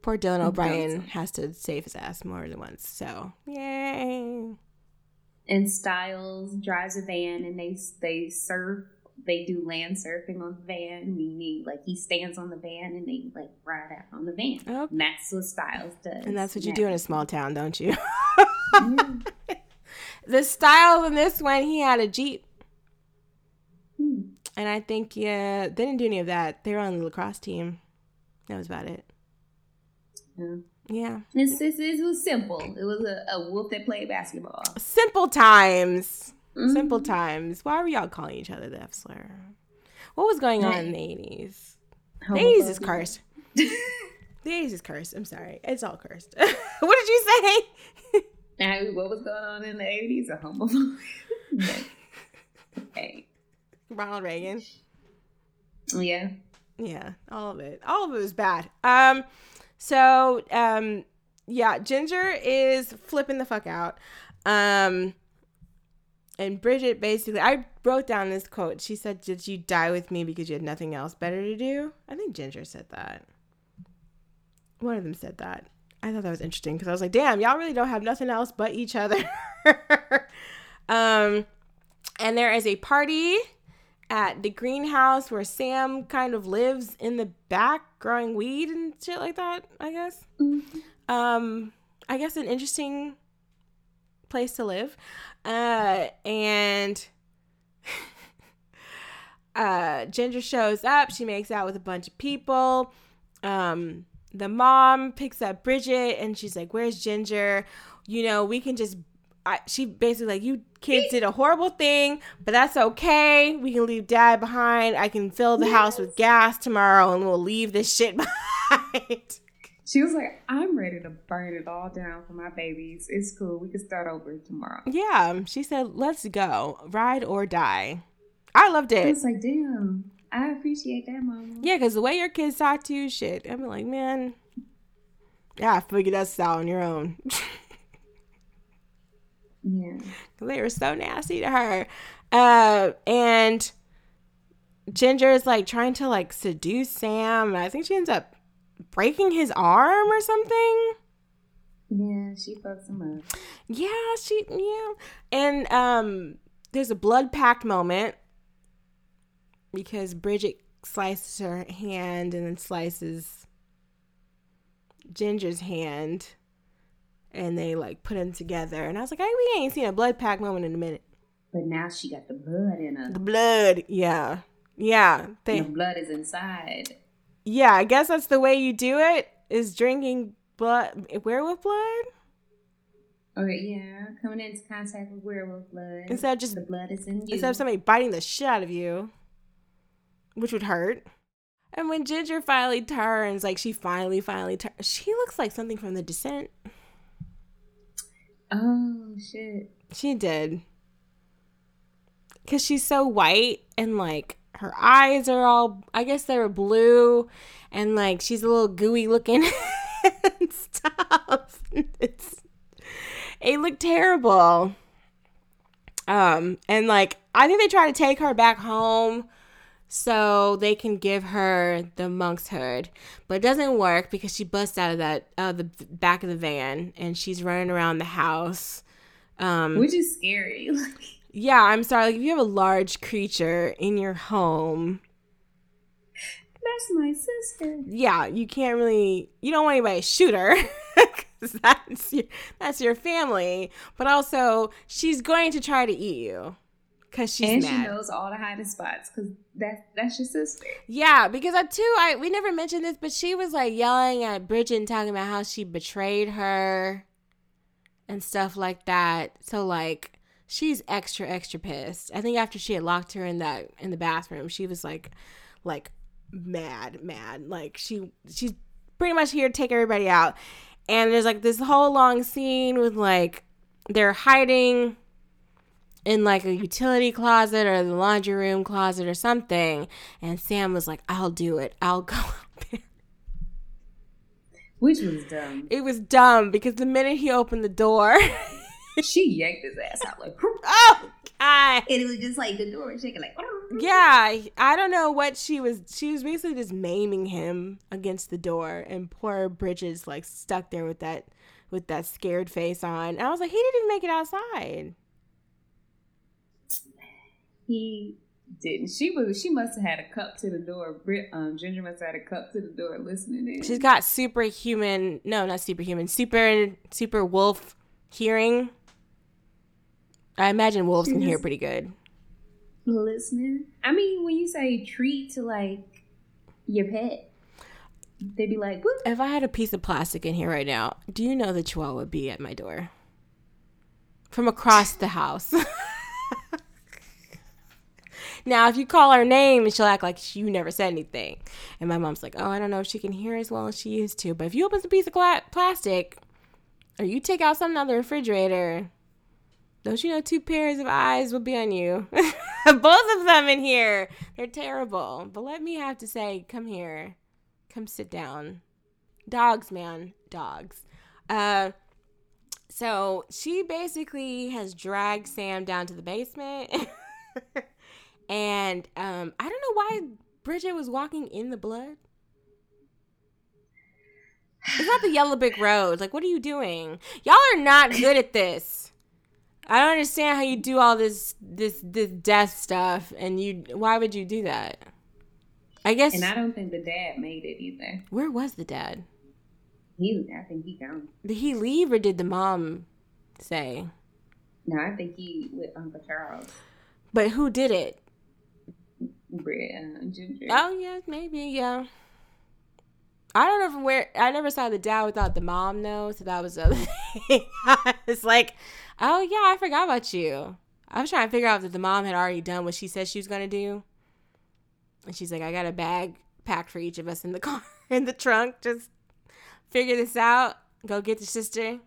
poor Dylan O'Brien has to save his ass more than once. So yay! And Stiles drives a van and they they surf. They do land surfing on the van, meaning like he stands on the van and they like ride out on the van. Oh. And that's what Stiles does. And that's what you do in a small town, don't you? Mm. the style in this one, he had a jeep, Hmm. and I think yeah, they didn't do any of that. They were on the lacrosse team. That was about it. Yeah. Yeah. It's, it's, it was simple. It was a, a wolf that played basketball. Simple times. Mhm. Simple times. Why were y'all calling each other the F slur? What was going on in the 80s? The 80s is cursed. The 80s is cursed. I'm sorry. It's all cursed. what did you say? Now, what was going on in the eighties? A homophobic. But, hey, Ronald Reagan. Oh yeah. Yeah, all of it. All of it was bad. Um, so um, yeah, Ginger is flipping the fuck out. Um, and Bridget basically, I wrote down this quote. She said, "Did you die with me because you had nothing else better to do?" I think Ginger said that. One of them said that. I thought that was interesting because I was like, "Damn, y'all really don't have nothing else but each other." um, and there is a party at the greenhouse where Sam kind of lives in the back growing weed and shit like that, I guess. Um I guess an interesting place to live. Uh and uh Ginger shows up, she makes out with a bunch of people. Um the mom picks up Bridget and she's like, "Where's Ginger? You know, we can just." I, she basically like, "You kids did a horrible thing, but that's okay. We can leave Dad behind. I can fill the house with gas tomorrow, and we'll leave this shit behind." She was like, I'm ready to burn it all down for my babies. It's cool. We can start over tomorrow. Yeah, she said, "Let's go, ride or die." I loved I it. was like, damn, I appreciate that, mom. Yeah, because the way your kids talk to you, shit. I'm like, man, yeah, figure that out on your own. Yeah. they were so nasty to her. Uh, and Ginger is like trying to like seduce Sam. And I think she ends up breaking his arm or something. Yeah, she fucks him up. Yeah, she yeah. And um there's a blood pact moment because Bridget slices her hand and then slices Ginger's hand and they like put them together. And I was like, hey, we ain't seen a blood pact moment in a minute. But now she got the blood in her. The blood, yeah. Yeah. They the blood is inside. Yeah, I guess that's the way you do it is drinking blood werewolf blood. Okay, yeah. Coming into contact with werewolf blood. Instead of just the blood is in you. instead of somebody biting the shit out of you, which would hurt. And when Ginger finally turns, like she finally, finally turns, she looks like something from The Descent. Oh shit. She did. Because she's so white and like her eyes are all, I guess they were blue and like she's a little gooey looking and stuff. It's, it looked terrible. Um, and like, I think they try to take her back home so they can give her the monk's hood, but it doesn't work because she busts out of that out of the back of the van and she's running around the house. Um, Which is scary. yeah, I'm sorry. Like, if you have a large creature in your home, That's my sister. yeah, you can't really. You don't want anybody to shoot her. that's your that's your family. But also, she's going to try to eat you because she's and mad. she knows all the hiding spots because that that's your sister. Yeah, because I too, I we never mentioned this, but she was like yelling at Bridget and talking about how she betrayed her and stuff like that. So like she's extra extra pissed. I think after she had locked her in that in the bathroom, she was like like mad, mad. Like she she's pretty much here to take everybody out. And there's like this whole long scene with like they're hiding in like a utility closet or the laundry room closet or something. And Sam was like, I'll do it. I'll go out there. Which was dumb. It was dumb because the minute he opened the door, she yanked his ass out like oh, God. and it was just like the door was shaking like Yeah, I don't know what she was. She was basically just maiming him against the door, and poor Bridges like stuck there with that, with that scared face on. And I was like, he didn't even make it outside. He didn't. She was. She must have had a cup to the door. Brit, um, Ginger must have had a cup to the door, listening in. She's got superhuman, no, not superhuman, super super wolf hearing. I imagine wolves She can hear pretty good. listening. I mean, when you say treat to like your pet, they'd be like, "Whoop." If I had a piece of plastic in here right now, do you know the chihuahua would be at my door? From across the house. now, if you call her name and she'll act like you never said anything. And my mom's like, oh, I don't know if she can hear as well as she used to. But if you open a piece of gla- plastic or you take out something out of the refrigerator, don't you know two pairs of eyes will be on you? Both of them in here. They're terrible. But let me have to say, come here. Come sit down. Dogs, man. Dogs. Uh so she basically has dragged Sam down to the basement. and um I don't know why Bridget was walking in the blood. It's not the yellow brick road. Like, what are you doing? Y'all are not good at this. I don't understand how you do all this this this death stuff and you why would you do that? I guess And I don't think the dad made it either. where was the dad? He, I think he gone. Did he leave or did the mom say? No, I think he with Uncle Charles, But who did it? Brit, uh, Ginger. Oh yeah, maybe yeah. I don't know where I never saw the dad without the mom though, so that was the other thing. I was like, oh yeah, I forgot about you. I was trying to figure out that the mom had already done what she said she was gonna do. And she's like, I got a bag packed for each of us in the car in the trunk. Just figure this out. Go get the sister.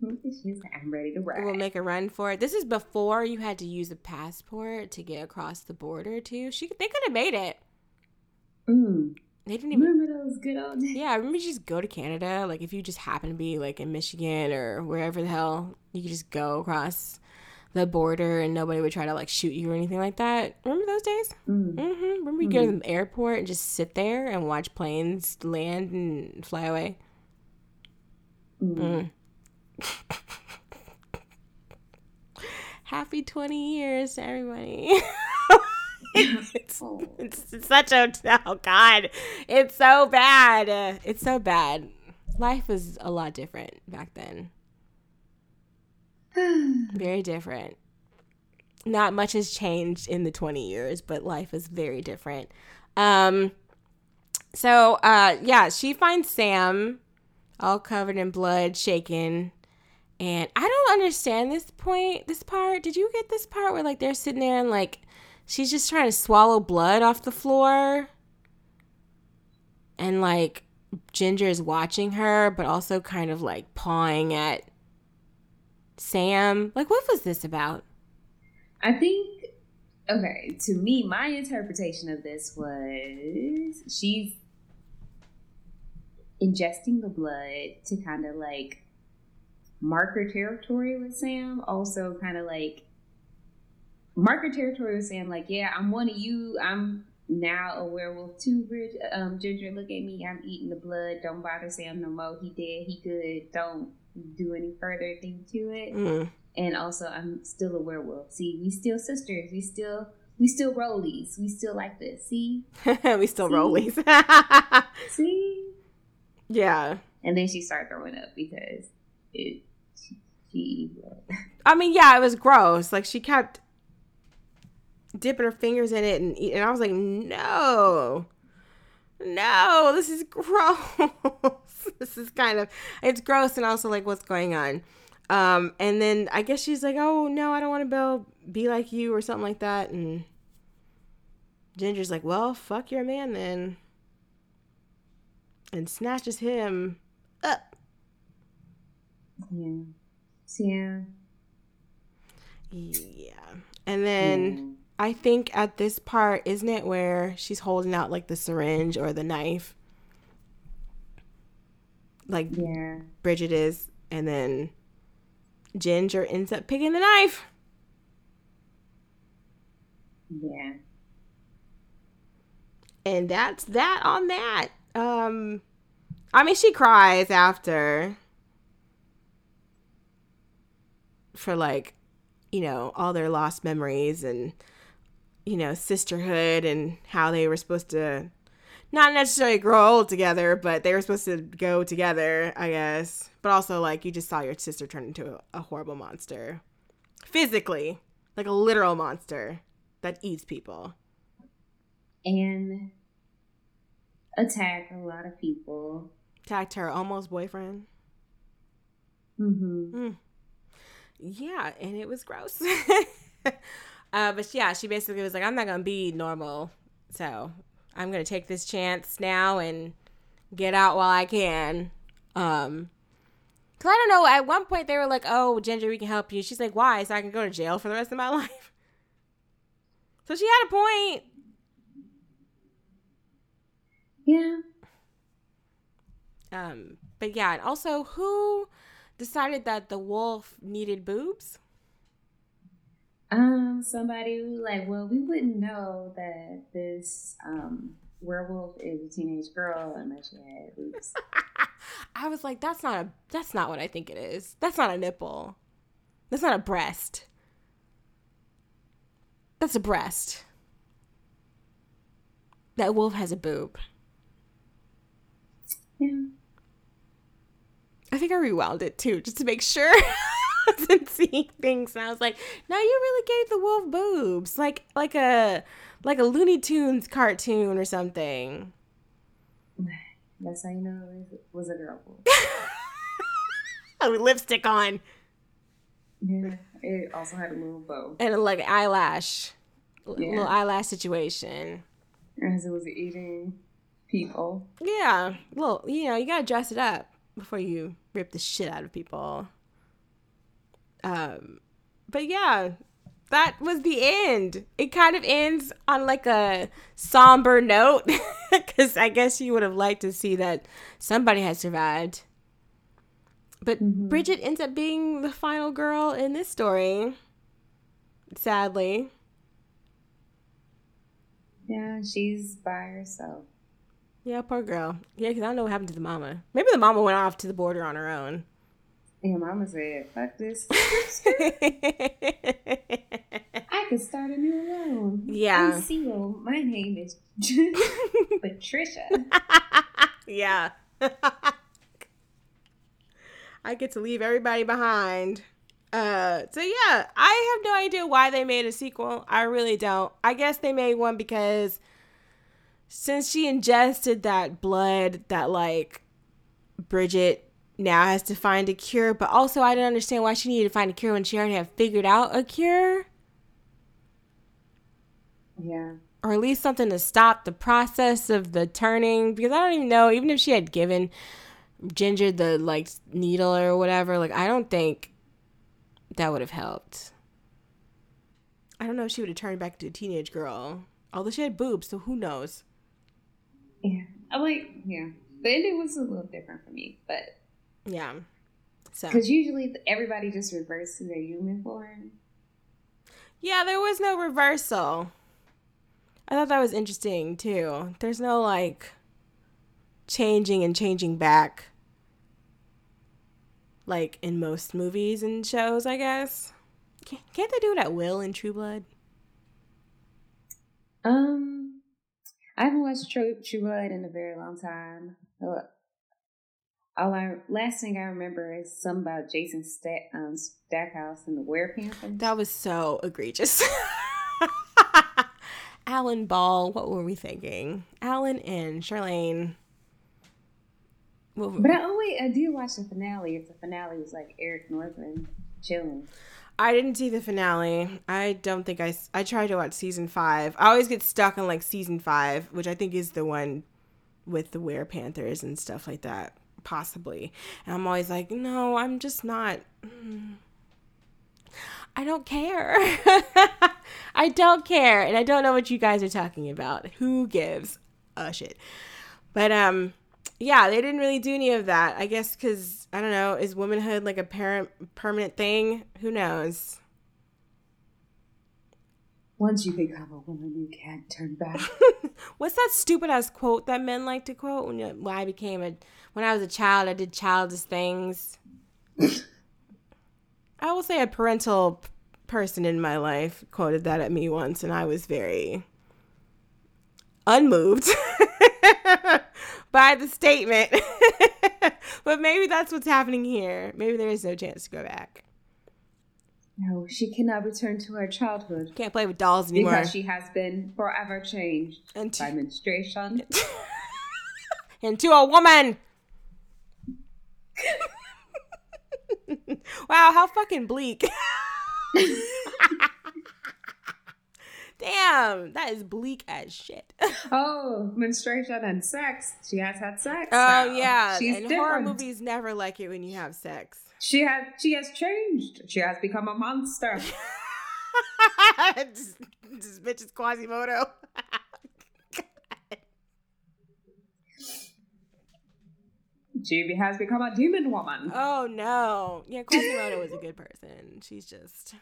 She's like, I'm ready to ride. We'll make a run for it. This is before you had to use a passport to get across the border too. She they could have made it. Mm. They didn't even Remember those good old days? Yeah, I remember you just go to Canada. Like if you just happen to be like in Michigan or wherever the hell, you could just go across the border and nobody would try to like shoot you or anything like that. Remember those days? Mm. Mm-hmm. Remember you go to the airport and just sit there and watch planes land and fly away. Mm. Happy twenty years, to everybody. it's, it's it's such a oh god, it's so bad. It's so bad. Life was a lot different back then. Very different. Not much has changed in the 20 years, but life is very different. Um so uh yeah, she finds Sam all covered in blood, shaken. And I don't understand this point, this part. Did you get this part where like they're sitting there and like she's just trying to swallow blood off the floor? And like Ginger is watching her, but also kind of like pawing at Sam. Like, what was this about? I think, okay, to me, my interpretation of this was she's ingesting the blood to kind of like mark her territory with Sam. Also, kind of like mark her territory with Sam, like, yeah, I'm one of you. I'm now a werewolf too, Bridge. Um, Ginger, look at me. I'm eating the blood. Don't bother Sam no more. He dead. He good. Don't do any further thing to it Mm. and also I'm still a werewolf. See, we still sisters. We still we still rollies. We still like this. See, we still See? rollies. see. yeah. And then she started throwing up because I mean, yeah, it was gross. Like, she kept dipping her fingers in it and and I was like, no, no, this is gross. this is kind of, it's gross and also like, what's going on? Um, and then I guess she's like, oh, no, I don't want to be, be like you or something like that. And Ginger's like, well, fuck your man then. And snatches him up. Yeah yeah. Yeah. And then I think at this part, isn't it where she's holding out like the syringe or the knife? Like yeah. Bridget is, and then Ginger ends up picking the knife. Yeah. And that's that on that. Um I mean she cries after for like, you know, all their lost memories and you know, sisterhood and how they were supposed to not necessarily grow old together, but they were supposed to go together, I guess. But also like you just saw your sister turn into a, a horrible monster. Physically, like a literal monster that eats people. And attack a lot of people. Attacked her almost boyfriend. Mm-hmm. Yeah, and it was gross. uh, but yeah, she basically was like, I'm not gonna be normal, so I'm gonna take this chance now and get out while I can. Um, cause I don't know. At one point, they were like, "Oh, Ginger, we can help you." She's like, "Why? So I can go to jail for the rest of my life." So she had a point. Yeah. Um, but yeah, and also, who decided that the wolf needed boobs? Um, somebody who like, well, we wouldn't know that this um werewolf is a teenage girl unless she had boobs. I was like, that's not a that's not what I think it is. That's not a nipple. That's not a breast. That's a breast. That wolf has a boob. yeah. I think I rewound it too, just to make sure I wasn't seeing things. And I was like, no, you really gave the wolf boobs. Like like a like a Looney Tunes cartoon or something. That's how you know it was a girl. Oh, with lipstick on yeah, it also had a little bow. and a, like eyelash, Yeah. little eyelash situation. As it was eating people. Yeah, well, you know, you gotta dress it up before you rip the shit out of people. Um, but yeah, that was the end. It kind of ends on like a somber note because I guess you would have liked to see that somebody had survived. But Mhm. Bridget ends up being the final girl in this story. Sadly. Yeah, she's by herself. Yeah, poor girl. Yeah, because I don't know what happened to the mama. Maybe the mama went off to the border on her own. And mama said, fuck this. I could start a new room. Yeah. I'm single. My name is Patricia. yeah. I get to leave everybody behind. Uh, so yeah, I have no idea why they made a sequel. I really don't. I guess they made one because since she ingested that blood, that like Bridget now has to find a cure. But also, I don't understand why she needed to find a cure when she already had figured out a cure. Yeah. or at least something to stop the process of the turning because I don't even know even if she had given Ginger the like needle or whatever like I don't think that would have helped. I don't know if she would have turned back to a teenage girl. Although she had boobs, so who knows? Yeah. I like, yeah. The ending was a little different for me, but Yeah. So because usually everybody just reverts to their human form. Yeah, there was no reversal. I thought that was interesting too. There's no like changing and changing back like in most movies and shows, I guess. Can't, can't they do it at will in True Blood? Um, I haven't watched True, True Blood in a very long time. All I last thing I remember is something about Jason Stack, um, Stackhouse and the Were Panthers. That was so egregious. Alan Ball, what were we thinking? Alan and Charlene. What- But I, oh wait, I did watch the finale. If the finale was like Eric Northman chilling. I didn't see the finale. I don't think I. I tried to watch season five. I always get stuck on like season five, which I think is the one with the Were Panthers and stuff like that, possibly. And I'm always like, no, I'm just not. mm, I don't care. I don't care, and I don't know what you guys are talking about. Who gives a shit? But um, yeah, they didn't really do any of that. I guess because I don't know, is womanhood like a parent permanent thing? Who knows? Once you become a woman, you can't turn back. What's that stupid ass quote that men like to quote? When, you, when I became a, when I was a child, I did childish things. I will say a parental p- person in my life quoted that at me once, and I was very unmoved by the statement. but maybe that's what's happening here. Maybe there is no chance to go back. no, she cannot return to her childhood Can't play with dolls anymore. because she has been forever changed And by menstruation. into a woman. wow, how fucking bleak. Damn, that is bleak as shit. oh, menstruation and sex. She has had sex. Oh now. yeah, she's and different. horror movies never like it when you have sex. She had. She has changed. She has become a monster. this, this bitch is Quasimodo. She has become a demon woman. oh no, yeah, Quasimodo was a good person. She's just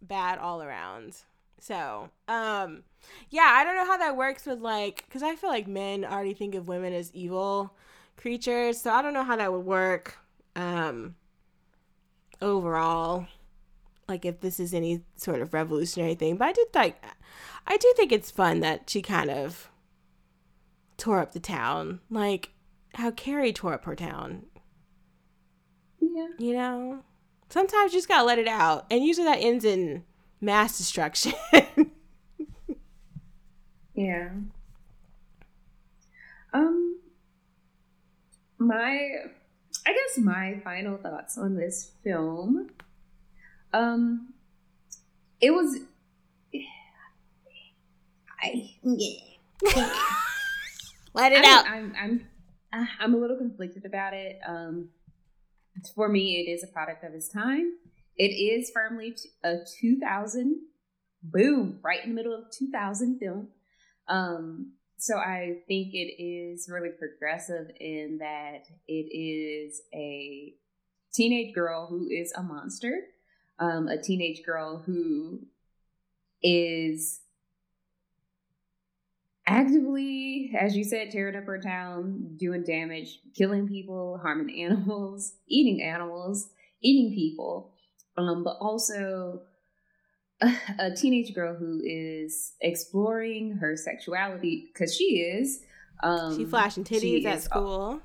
bad all around. So, um, yeah, I don't know how that works with like, because I feel like men already think of women as evil creatures. So I don't know how that would work, um, overall. Like if this is any sort of revolutionary thing, but I did like, I do think it's fun that she kind of tore up the town, like how Carrie tore up her town. Yeah. You know, sometimes you just gotta let it out, and usually that ends in mass destruction. Yeah. Um. my I guess my final thoughts on this film. Um it was I yeah. Let it I out. don't- I'm I'm I'm a little conflicted about it. Um for me it is a product of its time. It is firmly a 2000 boom, right in the middle of 2000 film. Um so I think it is really progressive in that it is a teenage girl who is a monster, um, a teenage girl who is actively, as you said, tearing up her town, doing damage, killing people, harming animals, eating animals, eating people, um, but also a, a teenage girl who is exploring her sexuality because she is. Um, she flashing titties she at is- school.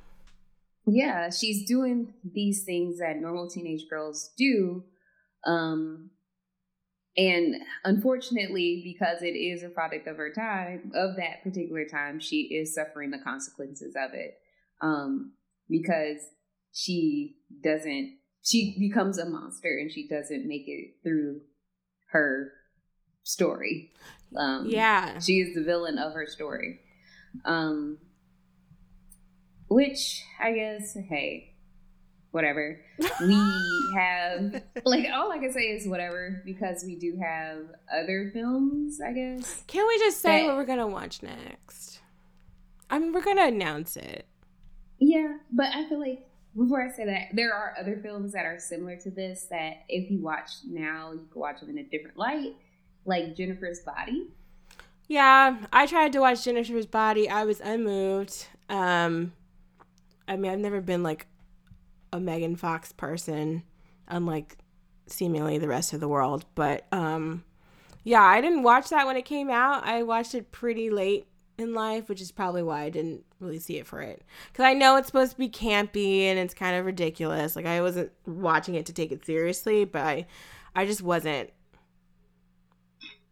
yeah, she's doing these things that normal teenage girls do. Um, and unfortunately, because it is a product of her time, of that particular time, she is suffering the consequences of it. Um, because she doesn't, she becomes a monster and she doesn't make it through her story. Um, Yeah. she is the villain of her story. Um, which I guess, hey, whatever. We have like all I can say is whatever because we do have other films. I guess. Can we just say That- what we're gonna watch next? I mean, we're gonna announce it. Yeah, but I feel like before I say that, there are other films that are similar to this that if you watch now, you can watch them in a different light, like Jennifer's Body. Yeah, I tried to watch Jennifer's Body. I was unmoved. Um, I mean, I've never been like a Megan Fox person, unlike seemingly the rest of the world. But um, yeah, I didn't watch that when it came out. I watched it pretty late in life, which is probably why I didn't really see it for it. Because I know it's supposed to be campy and it's kind of ridiculous. Like I wasn't watching it to take it seriously, but I, I just wasn't.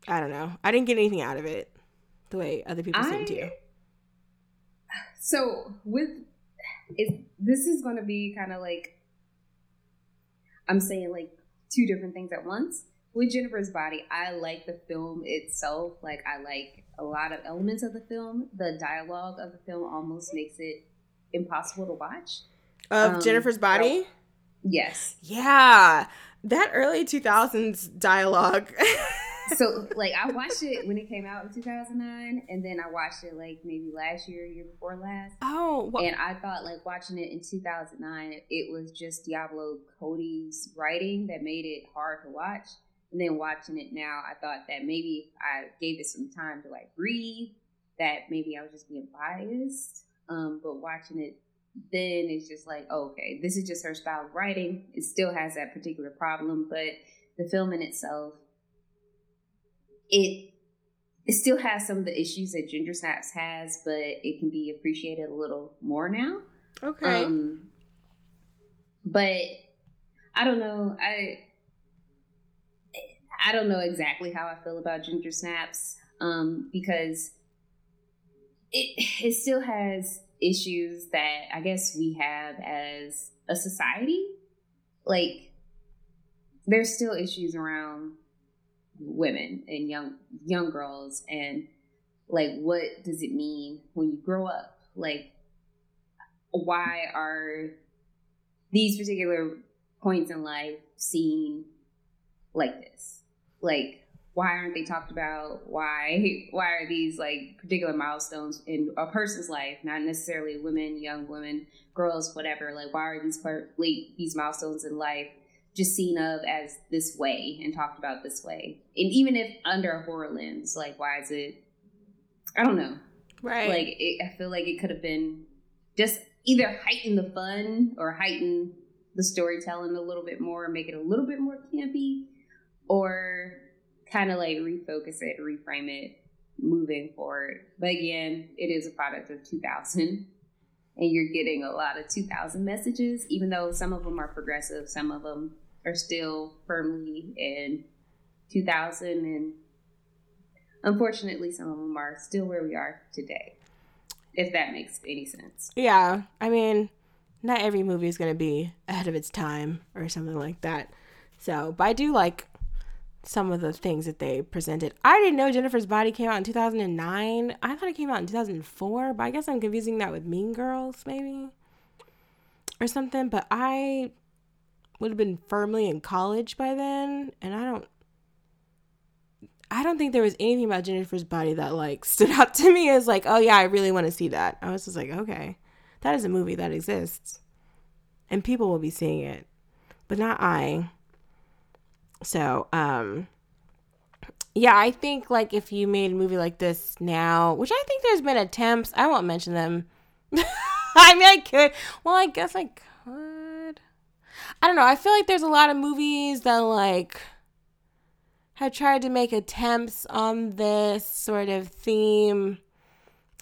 I don't know. I didn't get anything out of it the way other people seem to. So with is this is going to be kind of like I'm saying like two different things at once. With Jennifer's Body, I like the film itself. Like I like a lot of elements of the film. The dialogue of the film almost makes it impossible to watch. Of um, Jennifer's Body? Yes. Yeah. That early 2000s dialogue. So like I watched it when it came out in 2009 and then I watched it like maybe last year, year before last. oh, wha- And I thought, like, watching it in 2009, it was just Diablo Cody's writing that made it hard to watch. And then watching it now, I thought that maybe I gave it some time to, like, breathe, that maybe I was just being biased. Um, but watching it then, it's just like, oh, okay, this is just her style of writing. It still has that particular problem, but the film in itself, it it still has some of the issues that Ginger Snaps has, but it can be appreciated a little more now. okay. Um, but I don't know. I I don't know exactly how I feel about Ginger Snaps um, because it it still has issues that I guess we have as a society. Like there's still issues around women and young young girls and like what does it mean when you grow up like why are these particular points in life seen like this like why aren't they talked about? Why why are these like particular milestones in a person's life not necessarily women young women girls whatever? Like why are these part like these milestones in life just seen of as this way and talked about this way? And even if under a horror lens like why is it i don't know. Right. like it, i feel like it could have been just either heighten the fun or heighten the storytelling a little bit more make it a little bit more campy or kind of like refocus it reframe it moving forward but again it is a product of 2000 and you're getting a lot of 2000 messages even though some of them are progressive some of them are still firmly in 2000 and unfortunately some of them are still where we are today if that makes any sense yeah. I mean, not every movie is going to be ahead of its time or something like that. So, but I do like some of the things that they presented. I didn't know Jennifer's Body came out in 2009. I thought it came out in 2004, but I guess I'm confusing that with Mean Girls, maybe, or something. But I would have been firmly in college by then, and I don't. I don't think there was anything about Jennifer's Body that like stood out to me as like, oh yeah, I really want to see that. I was just like, okay, that is a movie that exists, and people will be seeing it, but not I. So, um, yeah, I think like if you made a movie like this now, which I think there's been attempts, I won't mention them. I mean, I could. Well, I guess I could. I don't know. I feel like there's a lot of movies that like have tried to make attempts on this sort of theme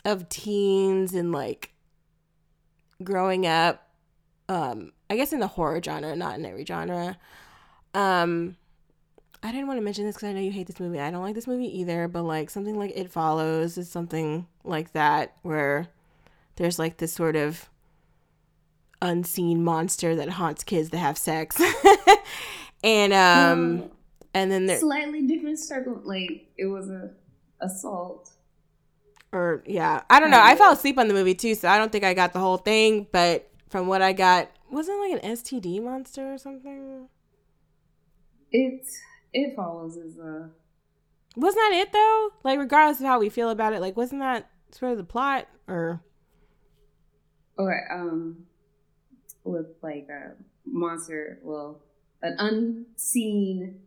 of teens and like growing up. Um, I guess in the horror genre, not in every genre. Um, I didn't want to mention this because I know you hate this movie. I don't like this movie either, but like something like It Follows is something like that where there's like this sort of unseen monster that haunts kids that have sex. and um Hmm. and then there Slightly different circle. Like it was a assault. or yeah, I don't know. I fell asleep on the movie too, so I don't think I got the whole thing, but from what I got, wasn't it like an STD monster or something? It it follows as a Wasn't that it though? Like regardless of how we feel about it, like wasn't that sort of the plot or or um with like a monster. Well, an unseen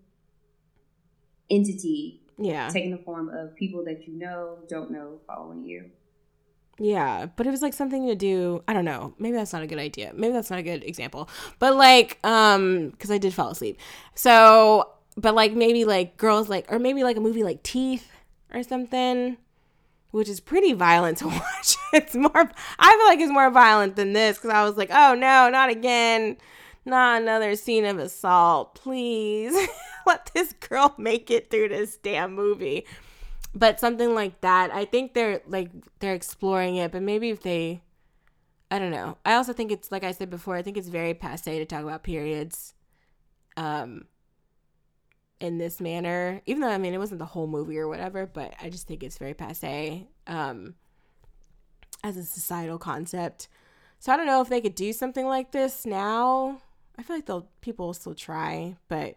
entity yeah. taking the form of people that you know, don't know, following you. Yeah, but it was like something to do. I don't know. Maybe that's not a good idea. Maybe that's not a good example. But like, um, because I did fall asleep. So, but like maybe like girls like, or maybe like a movie like Teeth or something, which is pretty violent to watch. it's more. I feel like it's more violent than this because I was like, oh no, not again, not another scene of assault, please. Let this girl make it through this damn movie but something like that i think they're like they're exploring it but maybe if they i don't know i also think it's like i said before i think it's very passe to talk about periods um in this manner even though i mean it wasn't the whole movie or whatever but i just think it's very passe um as a societal concept. So i don't know if they could do something like this now. I feel like they'll people will still try but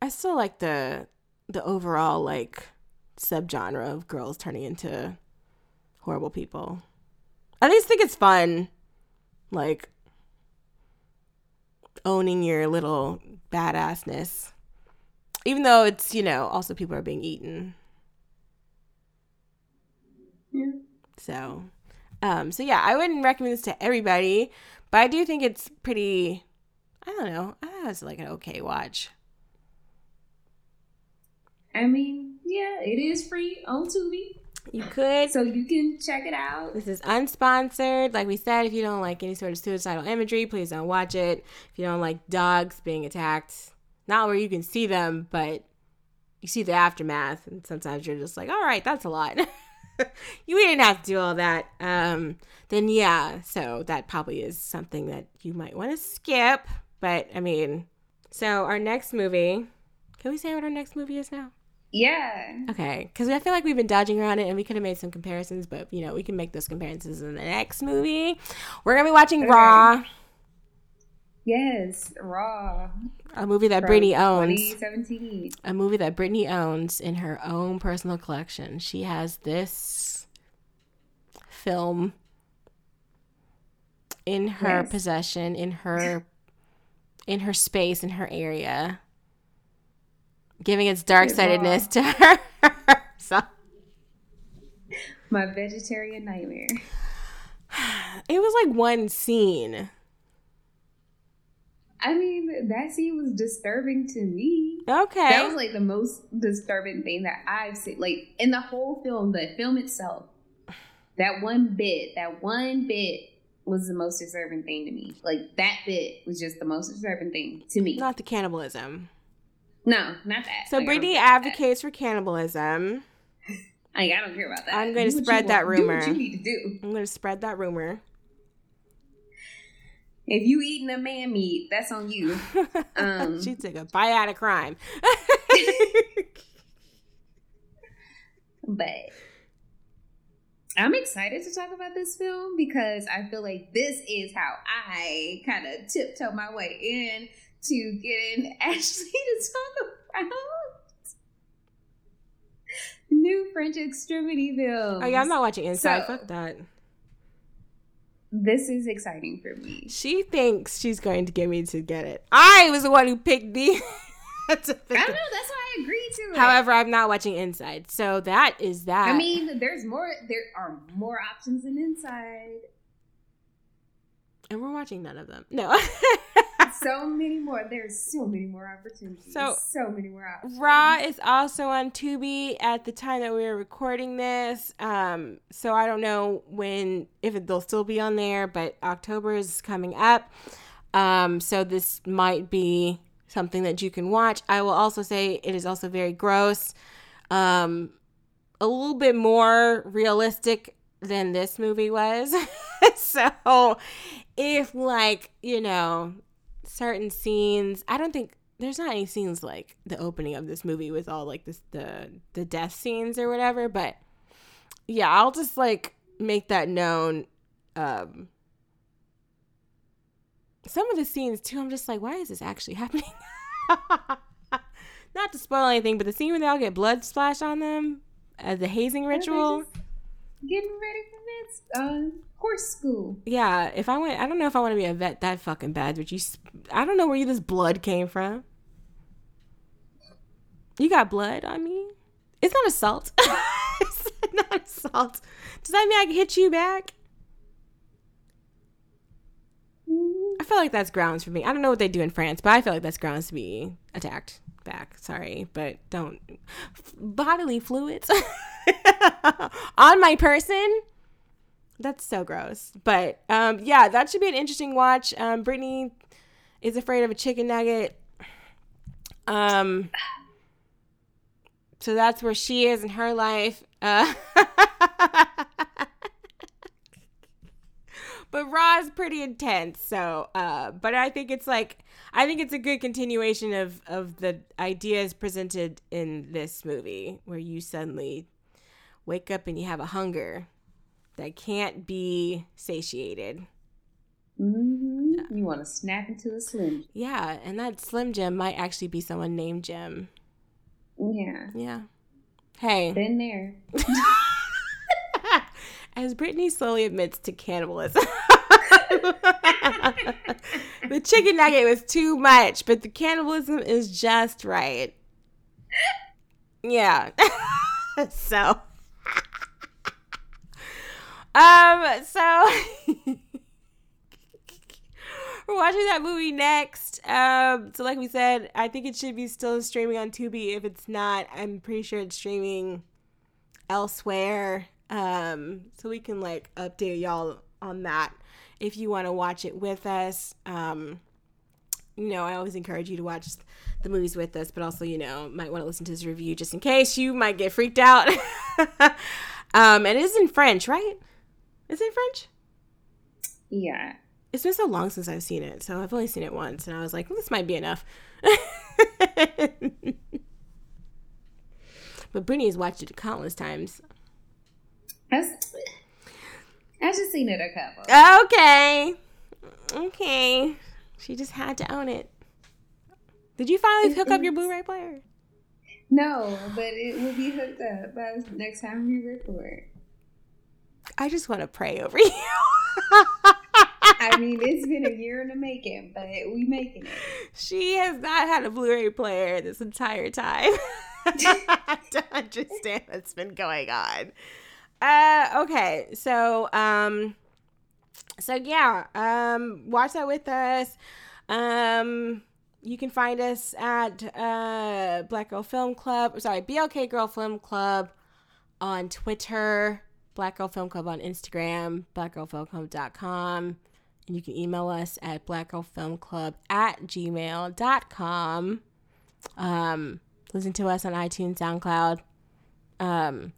i still like the the overall like subgenre of girls turning into horrible people. I just think it's fun, like owning your little badassness, even though it's you know also people are being eaten. Yeah. So, um, so yeah, I wouldn't recommend this to everybody, but I do think it's pretty. I don't know. I thought it was like an okay watch. I mean, yeah, it is free on Tubi, You could so you can check it out. This is unsponsored. Like we said, if you don't like any sort of suicidal imagery, please don't watch it. If you don't like dogs being attacked, not where you can see them, but you see the aftermath, and sometimes you're just like, all right, that's a lot. you didn't have to do all that. Um, then yeah, so that probably is something that you might want to skip. But I mean, so our next movie. Can we say what our next movie is now? Yeah. Okay, because I feel like we've been dodging around it, and we could have made some comparisons, but you know we can make those comparisons in the next movie. We're gonna be watching Okay. Raw, Yes, Raw. a movie that Brittany owns, 2017. a movie that Brittany owns in her own personal collection. She has this film in her Yes. possession, in her in her space, in her area, giving its dark sightedness to her. so My vegetarian nightmare. it was like one scene. I mean, that scene was disturbing to me. Okay. That was like the most disturbing thing that I've seen. Like in the whole film, the film itself, that one bit, that one bit was the most disturbing thing to me. Like that bit was just the most disturbing thing to me. Not the cannibalism. no, not that. So Like, Brittany about that. advocates for cannibalism. Like, I don't care about that. I'm what you spread that want- Do what rumor. you need to do. I'm going to spread that rumor. If you eating a man meat, that's on you. Um, she took a bite out of crime. but I'm excited to talk about this film because I feel like this is how I kind of tiptoe my way in to getting Ashley to talk about new French extremity film. Oh yeah, I'm not watching Inside. So- Fuck that. This is exciting for me. She thinks she's going to get me to get it. I was the one who picked the. I don't know. That's why I agreed to it. However, I'm not watching Inside, so that is that. I mean, there's more. There are more options than inside. and we're watching none of them. No. So many more. There's so many more opportunities. So- So many more options. Raw is also on Tubi at the time that we were recording this. Um, so I don't know when if it, they'll still be on there, but October is coming up. Um, so this might be something that you can watch. I will also say it is also very gross. Um, a little bit more realistic than this movie was. so if like, you know, certain scenes, I don't think there's not any scenes like the opening of this movie with all like this the the death scenes or whatever, but yeah, I'll just like make that known. Um some of the scenes too, I'm just like, why is this actually happening? Not to spoil anything, but the scene where they all get blood splashed on them as the hazing ritual. Getting ready for this uh, horse school. Yeah, if I went, I don't know if I want to be a vet that fucking bad, but you, I don't know where you this blood came from. You got blood on me? It's not assault. it's not assault. Does that mean I can hit you back? I feel like that's grounds for me. I don't know what they do in France, but I feel like that's grounds to be attacked back. Sorry, but don't bodily fluids on my person. That's so gross. But um, yeah, that should be an interesting watch. Um, Brittany is afraid of a chicken nugget. Um, so that's where she is in her life. Uh, but Raw is pretty intense. So, uh, but I think it's like I think it's a good continuation of of the ideas presented in this movie, where you suddenly wake up and you have a hunger that can't be satiated. hmm You want to snap into a slim. Yeah, and that Slim Jim might actually be someone named Jim. Yeah. Yeah. Hey, Been there. as Brittany slowly admits to cannibalism. the chicken nugget was too much, but the cannibalism is just right. Yeah. so um so we're watching that movie next. Um so like we said, I think it should be still streaming on Tubi. If it's not, I'm pretty sure it's streaming elsewhere. Um, so we can like update y'all on that if you want to watch it with us. Um, you know, I always encourage you to watch the movies with us, but also, you know, might want to listen to this review just in case you might get freaked out. um, and it is in French, right? Is it in French? Yeah. It's been so long since I've seen it, so I've only seen it once, and I was like, well, this might be enough. but Brittany has watched it countless times. I've, just seen it a couple. Okay. Okay. She just had to own it. Did you finally hook up your Blu-ray player? No, but it will be hooked up by the next time we record. I just want to pray over you. I mean, it's been a year in the making, but we making it. she has not had a Blu-ray player this entire time. I don't understand what's been going on. Uh, okay, so um, so yeah, um, watch that with us. Um, you can find us at uh Black Girl Film Club. Sorry, BLK Girl Film Club on Twitter, Black Girl Film Club on Instagram, blackgirlfilmclub.com. And you can email us at blackgirlfilmclub at gmail.com. Um, listen to us on iTunes, SoundCloud, um,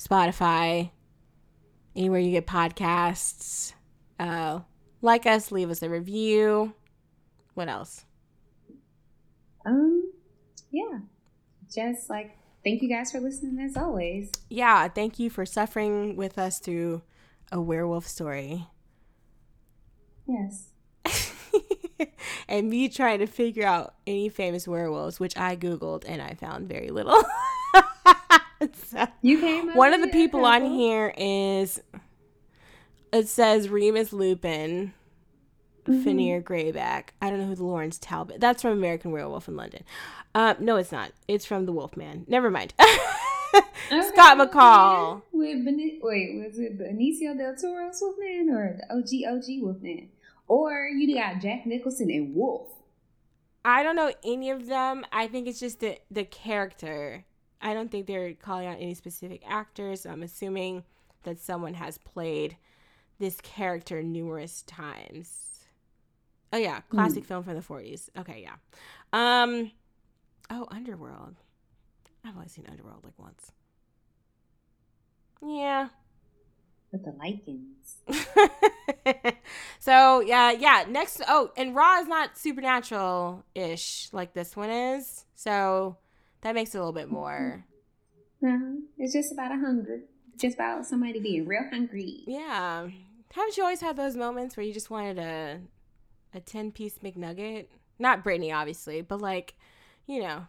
Spotify, anywhere you get podcasts. Uh, Like us, leave us a review. What else? Um, yeah. Just like thank you guys for listening as always. Yeah, thank you for suffering with us through a werewolf story. Yes. and me trying to figure out any famous werewolves, which I googled and I found very little. so, You came. one of the people on here is it says Remus Lupin, Mhm. Fenrir Greyback. I don't know who the Lawrence Talbot. That's from American Werewolf in London. Uh, no, it's not. It's from The Wolfman. Never mind. Okay, Scott McCall. With wait, was it Benicio del Toro's Wolfman or the OG OG Wolfman? Or you got Jack Nicholson and Wolf. I don't know any of them. I think it's just the the character. I don't think they're calling out any specific actors. I'm assuming that someone has played this character numerous times. Oh yeah, classic film from the 40s. Okay, yeah. Um oh, Underworld. I've only seen Underworld like once. Yeah. With the Lycans. so yeah, yeah. Next, oh, and Raw is not supernatural ish like this one is, so that makes it a little bit more. Uh-huh. It's just about a hunger. Just about somebody being real hungry. Yeah. Haven't you always had those moments where you just wanted a a ten piece McNugget? Not Brittany, obviously, but like, you know,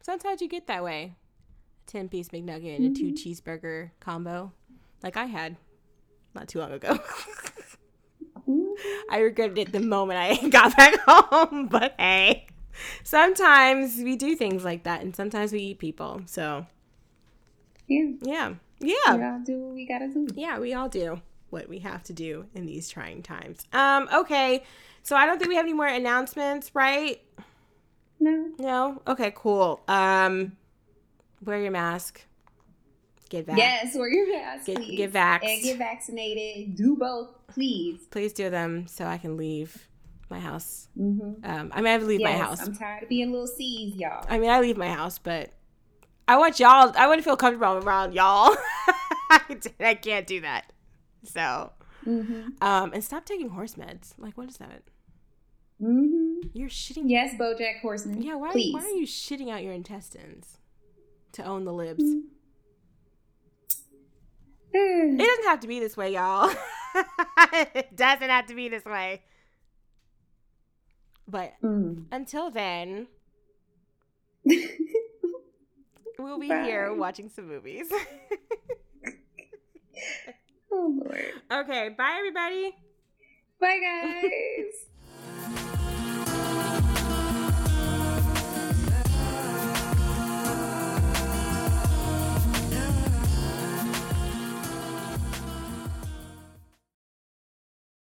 sometimes you get that way. A ten piece McNugget and a two mm-hmm. cheeseburger combo, like I had not too long ago. I regretted it the moment I got back home, but hey, sometimes we do things like that, and sometimes we eat people. So Yeah. yeah, yeah, gotta do what we gotta do. yeah, we all do what we have to do in these trying times. Um, okay, so I don't think we have any more announcements, right? No. No. Okay, cool. Um, wear your mask. Get vax. Yes, wear your mask. Get- please. get vaxxed. And get vaccinated. Do both, please. Please do them so I can leave my house. Mm-hmm. Um, I mean, I leave yes, my house. I'm tired of being little C's, y'all. I mean, I leave my house, but I want y'all. I want to feel comfortable around y'all. I can't do that. So, Mm-hmm. um, and stop taking horse meds. Like, what is that? Mm-hmm. You're shitting. Yes, BoJack Horseman. Yeah. Why? Please. Why are you shitting out your intestines to own the libs? It doesn't have to be this way, y'all. it doesn't have to be this way. But Mm. until then, we'll be Bye. here watching some movies. oh Lord. okay. Bye, everybody. Bye guys.